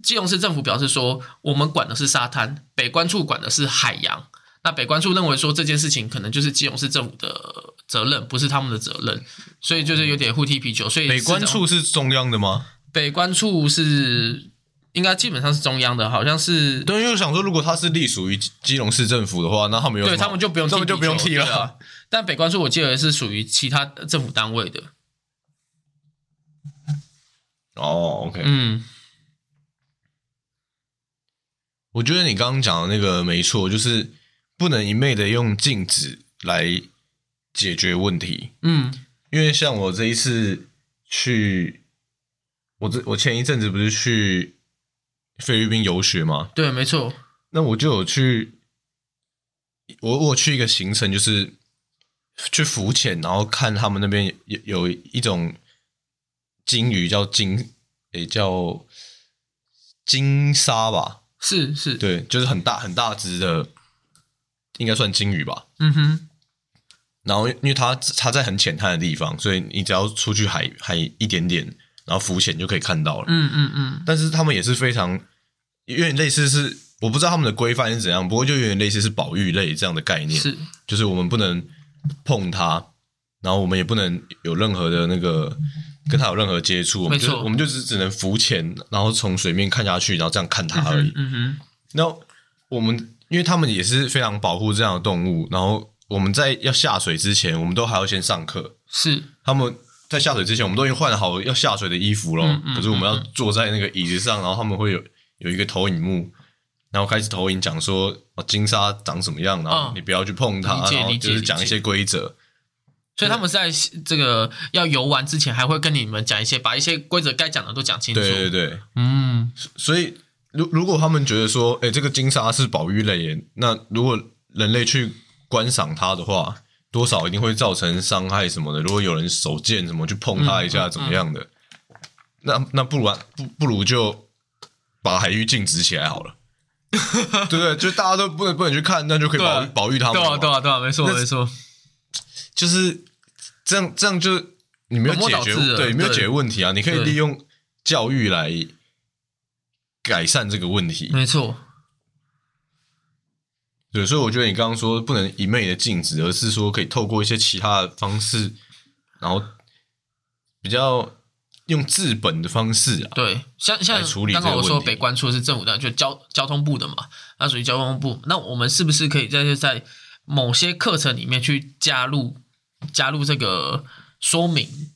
基隆市政府表示说，我们管的是沙滩，北关处管的是海洋。那北关处认为说这件事情可能就是基隆市政府的责任，不是他们的责任，所以就是有点互踢皮球。所以北关处是中央的吗？北关处是应该基本上是中央的，好像是。对，因为想说，如果他是隶属于基隆市政府的话，那他们有对他们就不用，他们就不用踢了。但北关处我记得是属于其他政府单位的。哦，OK，嗯，我觉得你刚刚讲的那个没错，就是。不能一昧的用禁止来解决问题，嗯，因为像我这一次去，我这我前一阵子不是去菲律宾游学吗？对，没错。那我就有去，我我去一个行程，就是去浮潜，然后看他们那边有有一种金鱼叫金，也叫金鲨吧？是是，对，就是很大很大只的。应该算金鱼吧。嗯哼。然后，因为它它在很浅滩的地方，所以你只要出去海海一点点，然后浮潜就可以看到了。嗯嗯嗯。但是他们也是非常有点类似，是我不知道他们的规范是怎样，不过就有点类似是保育类这样的概念。是，就是我们不能碰它，然后我们也不能有任何的那个跟它有任何接触。没错，我们就只只能浮潜，然后从水面看下去，然后这样看它而已。嗯哼。那我们。因为他们也是非常保护这样的动物，然后我们在要下水之前，我们都还要先上课。是他们在下水之前，我们都已经换好要下水的衣服了。可是我们要坐在那个椅子上，然后他们会有有一个投影幕，然后开始投影讲说哦，金沙长什么样，然后你不要去碰它，然后就是讲一些规则。所以他们在这个要游玩之前，还会跟你们讲一些，把一些规则该讲的都讲清楚。对对对，嗯，所以。如如果他们觉得说，哎，这个金沙是保育类，那如果人类去观赏它的话，多少一定会造成伤害什么的。如果有人手贱什么去碰它一下，怎么样的？那那不如不不如就把海域禁止起来好了，对不对？就大家都不能不能去看，那就可以保保育他们。对啊，对啊，对啊，没错，没错，就是这样，这样就你没有解决，对，没有解决问题啊！你可以利用教育来。改善这个问题，没错。对，所以我觉得你刚刚说不能一昧的禁止，而是说可以透过一些其他的方式，然后比较用治本的方式啊。对，像像刚刚我说北关处是政府的，就交交通部的嘛，那属于交通部。那我们是不是可以在在某些课程里面去加入加入这个说明？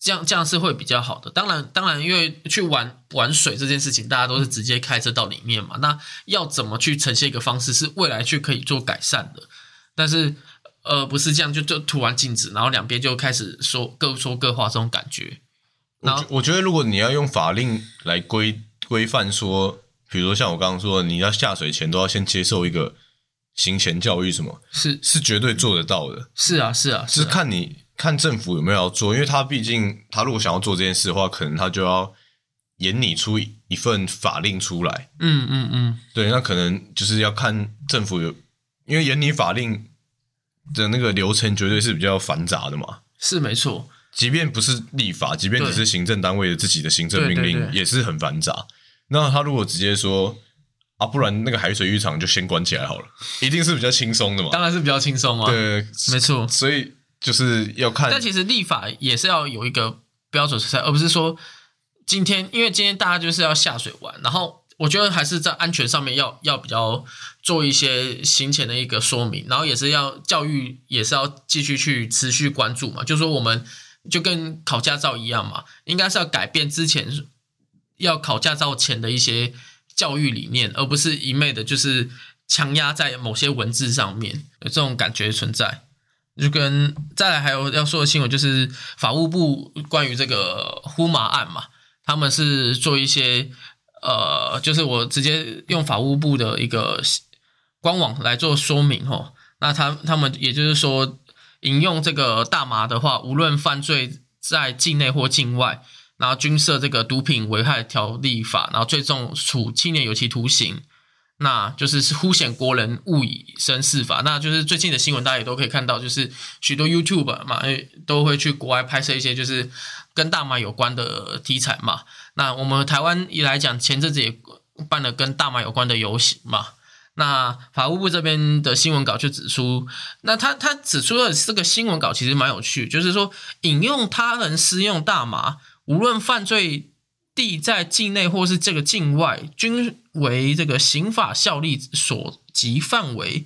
这样这样是会比较好的。当然，当然，因为去玩玩水这件事情，大家都是直接开车到里面嘛。那要怎么去呈现一个方式，是未来去可以做改善的。但是，呃，不是这样就就突然禁止，然后两边就开始说各说各话这种感觉。然后我觉得，如果你要用法令来规规范说，比如说像我刚刚说，你要下水前都要先接受一个行前教育，什么是是绝对做得到的。是啊是啊是啊看你看政府有没有要做，因为他毕竟他如果想要做这件事的话，可能他就要演拟出一一份法令出来。嗯嗯嗯，对，那可能就是要看政府有，因为演拟法令的那个流程绝对是比较繁杂的嘛。是没错。即便不是立法，即便只是行政单位的自己的行政命令，对对对也是很繁杂。那他如果直接说啊，不然那个海水浴场就先关起来好了，一定是比较轻松的嘛。当然是比较轻松啊。，对，没错。所以就是要看但其实立法也是要有一个标准存在，而不是说今天，因为今天大家就是要下水玩，然后我觉得还是在安全上面要要比较做一些行前的一个说明，然后也是要教育，也是要继续去持续关注嘛。就是说我们就跟考驾照一样嘛，应该是要改变之前要考驾照前的一些教育理念，而不是一昧的就是强压在某些文字上面，有这种感觉存在。就跟再来还有要说的新闻，就是法务部关于这个呼麻案嘛，他们是做一些呃，就是我直接用法务部的一个官网来做说明哦。那他他们也就是说，引用这个大麻的话，无论犯罪在境内或境外，然后均设这个毒品危害条例法，然后最重处七年有期徒刑。那就是是凸显国人勿以身试法，那就是最近的新闻，大家也都可以看到，就是许多 YouTube 嘛，都会去国外拍摄一些就是跟大麻有关的题材嘛。那我们台湾一来讲，前阵子也办了跟大麻有关的游行嘛。那法务部这边的新闻稿就指出，那他他指出的这个新闻稿其实蛮有趣，就是说引用他人私用大麻，无论犯罪地在境内或是这个境外，均为这个刑法效力所及范围，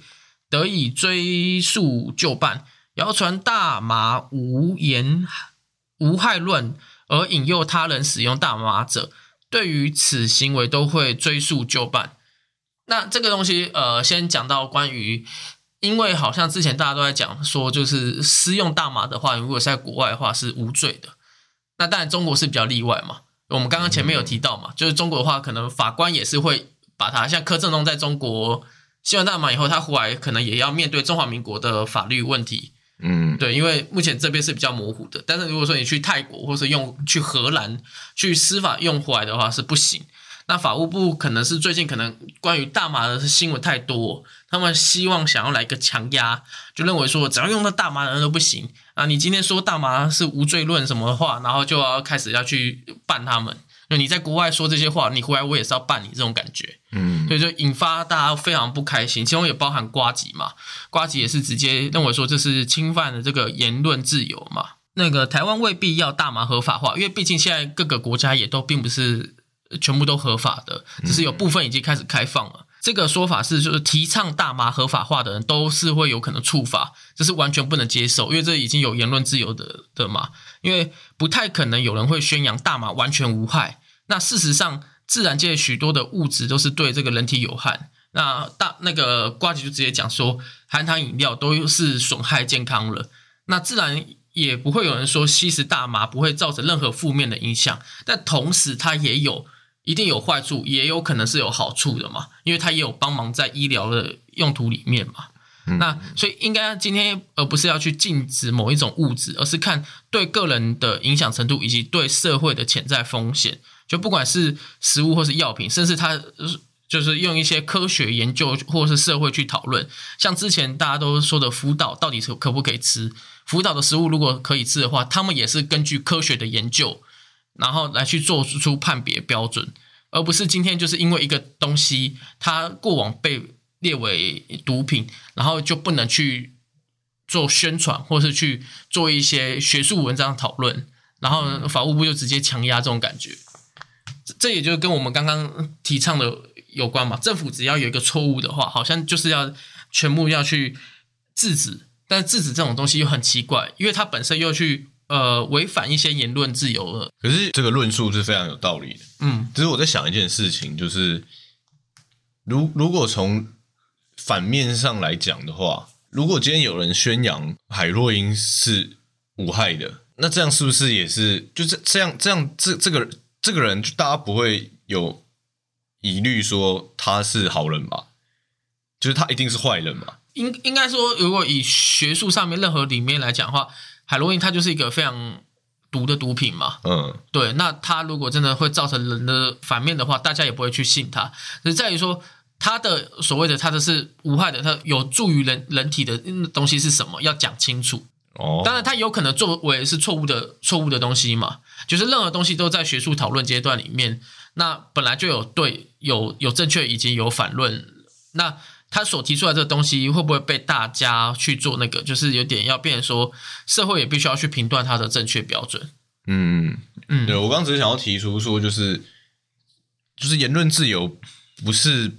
得以追诉就办。谣传大麻无言无害论而引诱他人使用大麻者，对于此行为都会追诉就办。那这个东西，呃，先讲到关于，因为好像之前大家都在讲说，就是私用大麻的话，如果是在国外的话是无罪的。那当然中国是比较例外嘛。我们刚刚前面有提到嘛，就是中国的话，可能法官也是会把他像柯震东在中国吸完大麻以后，他回来可能也要面对中华民国的法律问题。嗯，对，因为目前这边是比较模糊的，但是如果说你去泰国或是用去荷兰去司法用回来的话是不行。那法务部可能是最近可能关于大麻的新闻太多，他们希望想要来个强压，就认为说只要用到大麻的人都不行啊。你今天说大麻是无罪论什么的话，然后就要开始要去办他们。就你在国外说这些话，你回来我也是要办你这种感觉。嗯，所以就引发大家非常不开心，其中也包含瓜吉嘛，瓜吉也是直接认为说这是侵犯了这个言论自由嘛。那个台湾未必要大麻合法化，因为毕竟现在各个国家也都并不是全部都合法的，只是有部分已经开始开放了。这个说法是，就是提倡大麻合法化的人都是会有可能触法，这是完全不能接受，因为这已经有言论自由的的嘛，因为不太可能有人会宣扬大麻完全无害。那事实上，自然界许多的物质都是对这个人体有害。那大那个瓜吉就直接讲说，含糖饮料都是损害健康了。那自然也不会有人说吸食大麻不会造成任何负面的影响，但同时它也有一定有坏处，也有可能是有好处的嘛，因为它也有帮忙在医疗的用途里面嘛。那所以应该今天而不是要去禁止某一种物质，而是看对个人的影响程度以及对社会的潜在风险。就不管是食物或是药品，甚至它就是用一些科学研究或是社会去讨论。像之前大家都说的辅导到底是可不可以吃？辅导的食物如果可以吃的话，他们也是根据科学的研究，然后来去做出判别标准，而不是今天就是因为一个东西它过往被列为毒品，然后就不能去做宣传，或是去做一些学术文章讨论，然后法务部就直接强压这种感觉。这这也就跟我们刚刚提倡的有关嘛。政府只要有一个错误的话，好像就是要全部要去制止，但是制止这种东西又很奇怪，因为它本身又去呃违反一些言论自由了。可是这个论述是非常有道理的。嗯只是我在想一件事情，就是如如果从反面上来讲的话，如果今天有人宣扬海洛因是无害的，那这样是不是也是就是这样这样这这个这个人，就大家不会有疑虑说他是好人吧？就是他一定是坏人嘛？应应该说，如果以学术上面任何里面来讲的话，海洛因它就是一个非常毒的毒品嘛。嗯对，那它如果真的会造成人的反面的话，大家也不会去信它。只是在于说，它的所谓的它的是无害的，它有助于人人体的嗯东西是什么，要讲清楚。哦，当然，它有可能作为是错误的错误的东西嘛，就是任何东西都在学术讨论阶段里面，那本来就有对有有正确以及有反论，那他所提出来这个东西会不会被大家去做那个，就是有点要变成说社会也必须要去评断它的正确标准。嗯。嗯，对我刚刚只是想要提出说，就是就是言论自由不是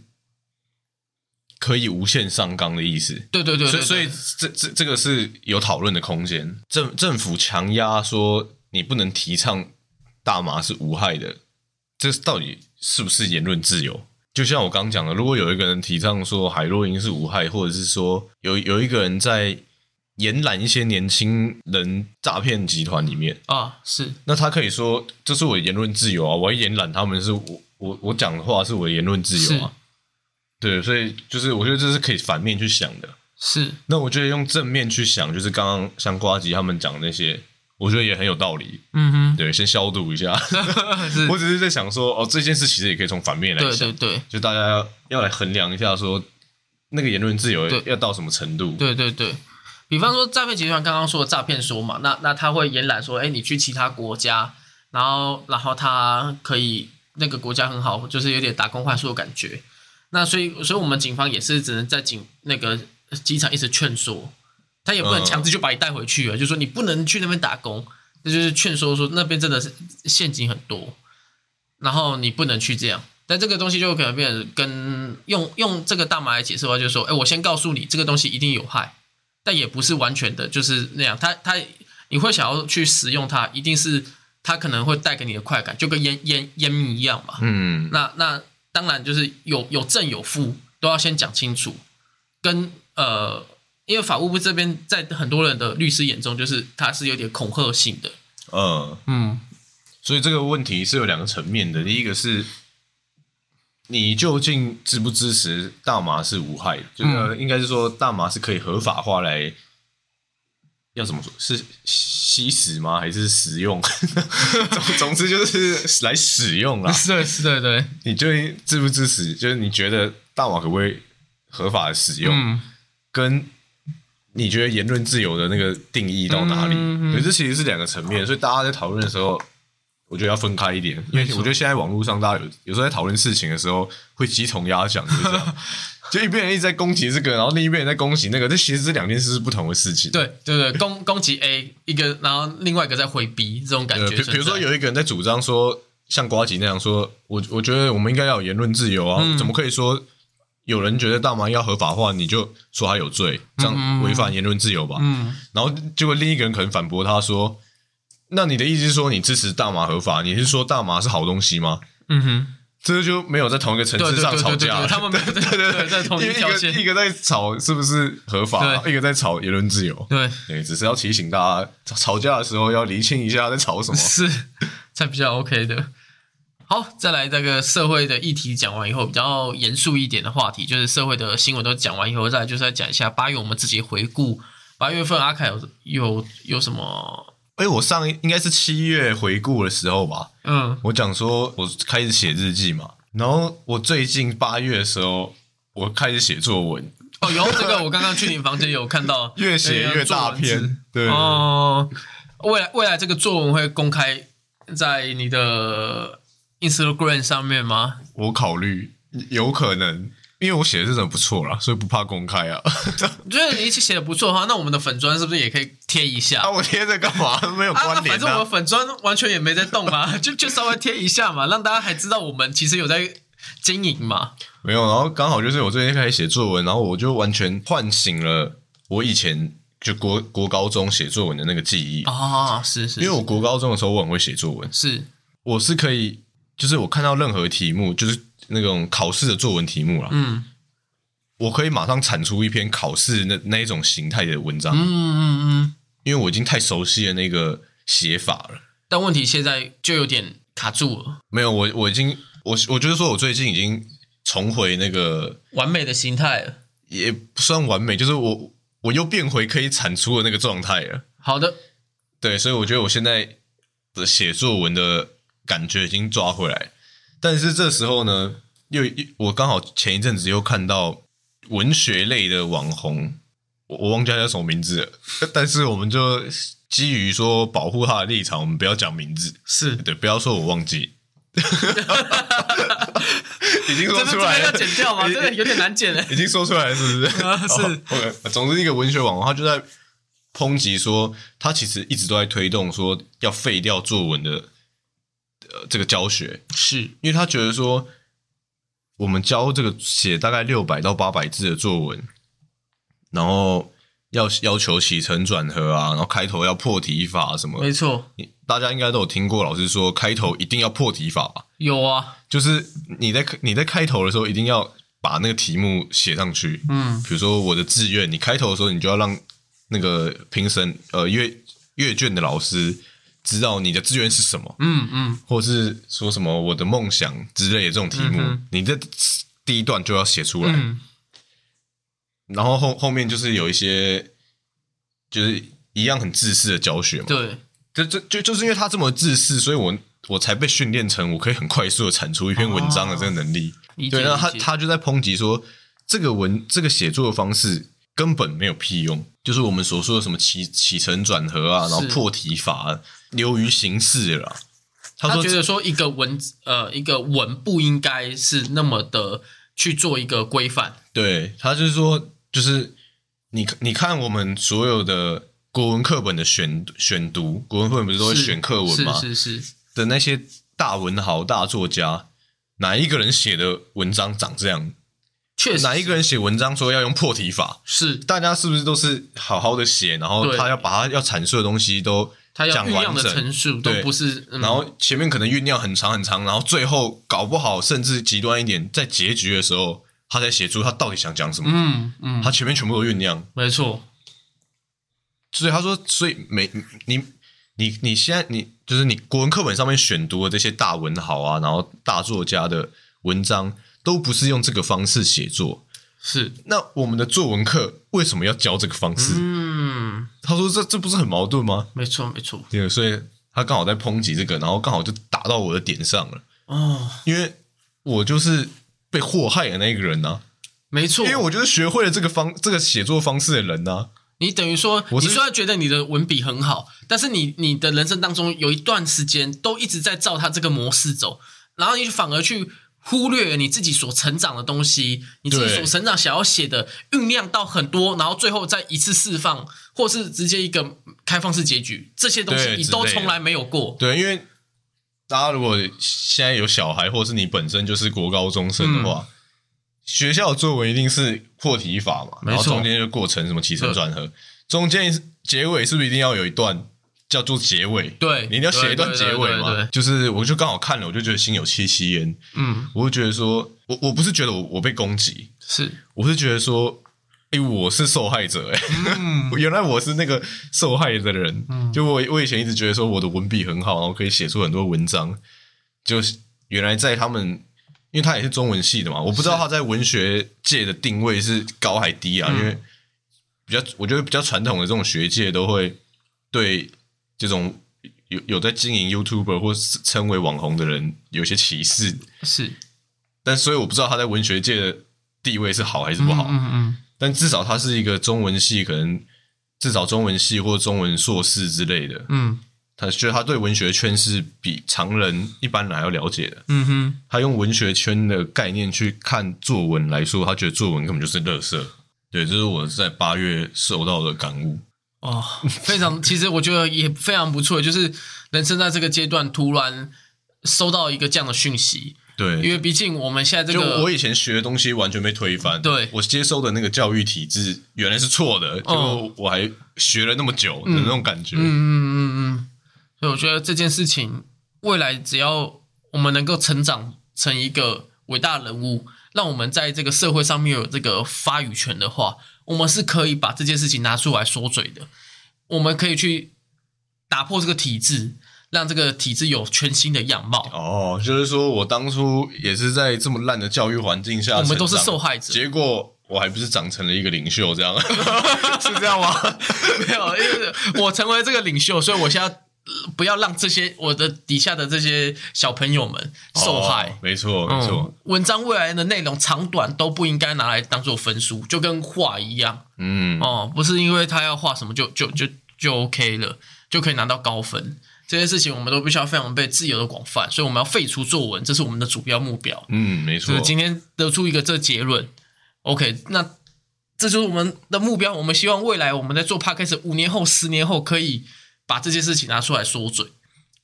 可以无限上纲的意思。对对对对所以，对所以这这这个是有讨论的空间。政政府强压说你不能提倡大麻是无害的，这到底是不是言论自由？就像我刚讲的，如果有一个人提倡说海洛因是无害，或者是说有有一个人在延揽一些年轻人诈骗集团里面，啊是那他可以说这是我的言论自由啊，我要延揽他们是我我我讲的话是我的言论自由啊。对，所以就是我觉得这是可以反面去想的。是，那我觉得用正面去想，就是刚刚像瓜吉他们讲那些，我觉得也很有道理。嗯哼，对，先消毒一下。我只是在想说，哦，这件事其实也可以从反面来对想，对对就大家要要来衡量一下说那个言论自由对要到什么程度。对对对。比方说诈骗集团刚刚说的诈骗说嘛，那那他会延揽说，哎，你去其他国家，然后然后他可以那个国家很好，就是有点打工换宿的感觉。那所以所以我们警方也是只能在警那个机场一直劝说，他也不能嗯强制就把你带回去了，就说你不能去那边打工，这就是劝说说那边真的是陷阱很多，然后你不能去这样。但这个东西就有可能变成跟用用这个大麻来解释的话，就是说，哎，我先告诉你这个东西一定有害，但也不是完全的，就是那样。他他你会想要去使用它，一定是它可能会带给你的快感，就跟烟烟烟蜜一样嘛。嗯，那那当然就是有有正有负，都要先讲清楚。跟呃，因为法务部这边在很多人的律师眼中，就是它是有点恐吓性的。嗯，嗯所以这个问题是有两个层面的。第一个是，你究竟支不支持大麻是无害的？就是、呃应该是说大麻是可以合法化来，要怎么说？是吸食吗？还是使用？总 总之就是来使用啦。对对对，你究竟支不支持？就是你觉得大麻可不可以合法的使用？嗯跟你觉得言论自由的那个定义到哪里？嗯嗯可是这其实是两个层面，所以大家在讨论的时候，我觉得要分开一点，因为我觉得现在网络上大家有有时候在讨论事情的时候会鸡同鸭讲，就是这样，就一边人一直在攻击这个，然后另一边人在攻击那个，这其实这两件事是不同的事情。对 对对，攻攻击 A 一个，然后另外一个在回 B 这种感呃，觉。比比如说有一个人在主张说，像瓜吉那样说，我我觉得我们应该要有言论自由啊，嗯怎么可以说有人觉得大麻要合法化，你就说他有罪，这样违反言论自由吧？嗯，然后结果另一个人可能反驳他说：“那你的意思是说你支持大麻合法？你是说大麻是好东西吗嗯哼，？”这就没有在同一个层次上吵架了。他们没有 对对对在同一一条线个。一个在吵是不是合法，一个在吵言论自由。对，对，只是要提醒大家，吵吵架的时候要厘清一下在吵什么。是才比较 OK 的。好，再来这个社会的议题讲完以后，比较严肃一点的话题，就是社会的新闻都讲完以后，再来就是要讲一下八月我们自己回顾。八月份阿凯有有有什么？哎，我上一应该是七月回顾的时候吧，嗯。我讲说我开始写日记嘛，然后我最近八月的时候，我开始写作文，哦，有这个我刚刚去你房间有看到，越写越大篇，对，哦，未来未来这个作文会公开在你的 Instagram 上面吗？我考虑有可能，因为我写的是真的不错啦，所以不怕公开啊。我觉得你写的不错的话，那我们的粉砖是不是也可以贴一下？啊，我贴着干嘛？没有啊，关联反正我们啊。粉砖完全也没在动啊，就就稍微贴一下嘛，让大家还知道我们其实有在经营嘛。没有，然后刚好就是我最近开始写作文，然后我就完全唤醒了我以前就国国高中写作文的那个记忆，啊，是是，因为我国高中的时候我很会写作文，是我是可以，就是我看到任何题目，就是那种考试的作文题目啦，嗯我可以马上产出一篇考试那那一种形态的文章，嗯嗯嗯，因为我已经太熟悉了那个写法了。但问题现在就有点卡住了，没有，我我已经我我觉得说我最近已经重回那个完美的形态了。也不算完美，就是我我又变回可以产出的那个状态了。好的，对，所以我觉得我现在的写作文的感觉已经抓回来，但是这时候呢，又我刚好前一阵子又看到文学类的网红，我我忘记他叫什么名字了，但是我们就基于说保护他的立场，我们不要讲名字，是。对，不要说我忘记，已经说出来了，要剪掉吗？这个有点难剪诶。已经说出来了，是不是？是。哦 OK，总之一个文学网红，他就在抨击说，他其实一直都在推动说要废掉作文的呃这个教学，是。因为他觉得说，我们教这个写大概六百到八百字的作文，然后要要求起承转合啊，然后开头要破题法什么没，错，你大家应该都有听过老师说，开头一定要破题法吧？有啊，就是你在你在开头的时候一定要把那个题目写上去，嗯，比如说我的志愿，你开头的时候你就要让那个评审呃阅阅卷的老师知道你的志愿是什么，嗯嗯，或是说什么我的梦想之类的这种题目，嗯你的第一段就要写出来，嗯，然后后后面就是有一些就是一样很自私的教学嘛，对，就就就就是因为他这么自私，所以我我才被训练成我可以很快速的产出一篇文章的这个能力。对，那他他就在抨击说，这个文这个写作的方式根本没有屁用，就是我们所说的什么起起承转合啊，然后破题法、啊、流于形式了啦。他觉得说一个文呃一个文不应该是那么的去做一个规范，对他就是说，就是你你看我们所有的国文课本的选选读，国文课本不是都会选课文吗？是是是，的那些大文豪、大作家，哪一个人写的文章长这样？确实哪一个人写文章说要用破题法？是。大家是不是都是好好的写，然后他要把他要阐述的东西都他要讲酝酿的完整陈述都对。不是，嗯。然后前面可能酝酿很长很长，然后最后搞不好甚至极端一点，在结局的时候，他才写出他到底想讲什么。嗯嗯，他前面全部都酝酿，没错，所以他说，所以每你你你现在你就是你国文课本上面选读的这些大文豪啊，然后大作家的文章，都不是用这个方式写作。是。那我们的作文课为什么要教这个方式？嗯，他说这这不是很矛盾吗？没错没错，对，所以他刚好在抨击这个，然后刚好就打到我的点上了，哦，因为我就是被祸害的那个人呐、没错，因为我就是学会了这个方这个写作方式的人呐、你等于说，我你虽然觉得你的文笔很好，但是你你的人生当中有一段时间都一直在照他这个模式走，然后你反而去忽略了你自己所成长的东西，你自己所成长想要写的酝酿到很多，然后最后再一次释放，或是直接一个开放式结局，这些东西你都从来没有过。对，因为大家如果现在有小孩，或是你本身就是国高中生的话，学校的作文一定是破题法嘛，然后中间就过程什么起承转合，中间结尾是不是一定要有一段叫做结尾？对你一定要写一段结尾对对对嘛？就是我就刚好看了，我就觉得心有戚戚焉，嗯，我就觉得说，我我不是觉得我我被攻击，是，我是觉得说，诶，我是受害者、诶，嗯，原来我是那个受害的人。就我我以前一直觉得说我的文笔很好，然后可以写出很多文章，就是原来在他们，因为他也是中文系的嘛，我不知道他在文学界的定位是高还低啊，嗯。因为比较我觉得比较传统的这种学界都会对这种有有在经营 YouTuber 或是称为网红的人有些歧视，是但所以我不知道他在文学界的地位是好还是不好。嗯嗯但至少他是一个中文系，可能至少中文系或中文硕士之类的，嗯他觉得他对文学圈是比常人一般人还要了解的。嗯哼，他用文学圈的概念去看作文来说，他觉得作文根本就是垃圾。对，这是我在八月受到的感悟。哦，非常，其实我觉得也非常不错，就是人生在这个阶段突然收到一个这样的讯息，对，因为毕竟我们现在这就个我以前学的东西完全被推翻，对。我接收的那个教育体制原来是错的，结果我还学了那么久的那种感觉。嗯嗯嗯嗯，所以我觉得这件事情未来只要我们能够成长成一个伟大人物，让我们在这个社会上面有这个发语权的话，我们是可以把这件事情拿出来说嘴的。我们可以去打破这个体制，让这个体制有全新的样貌。哦，就是说我当初也是在这么烂的教育环境下，我们都是受害者结果我还不是长成了一个领袖，这样 是这样吗？没有，因为我成为这个领袖，所以我现在呃不要让这些我的底下的这些小朋友们受害。哦没错，没错嗯，，文章未来的内容长短都不应该拿来当做分数，就跟画一样嗯，哦，不是因为他要画什么就就就就 OK 了，就可以拿到高分。这些事情我们都必须要非常被自由的广泛，所以我们要废除作文，这是我们的主要目标。嗯，没错就是，今天得出一个这结论，OK，那这就是我们的目标。我们希望未来我们在做 podcast 五年后、十年后，可以把这件事情拿出来说嘴，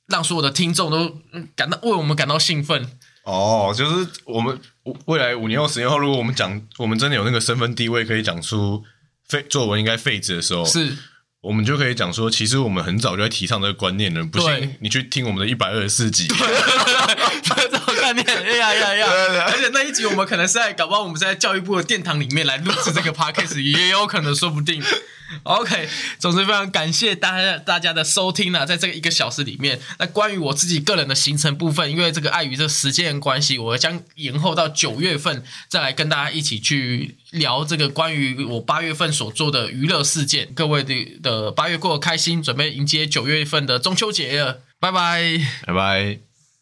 让所有的听众都嗯感到为我们感到兴奋。哦，就是我们未来五年后、十年后，如果我们讲，我们真的有那个身份地位，可以讲出废作文应该废止的时候，是，我们就可以讲说，其实我们很早就在提倡这个观念了。不对信你去听我们的一百二十四集，这种概念，哎呀呀呀！而且那一集我们可能是在，搞不好我们是在教育部的殿堂里面来录制这个 podcast，也有可能，说不定。OK，总之非常感谢大家大家的收听啊，在这个一个小时里面，那关于我自己个人的行程部分，因为这个碍于这时间关系，我将延后到九月份再来跟大家一起去聊这个关于我八月份所做的娱乐事件。各位的的八月过得开心，准备迎接九月份的中秋节了，拜拜。拜拜。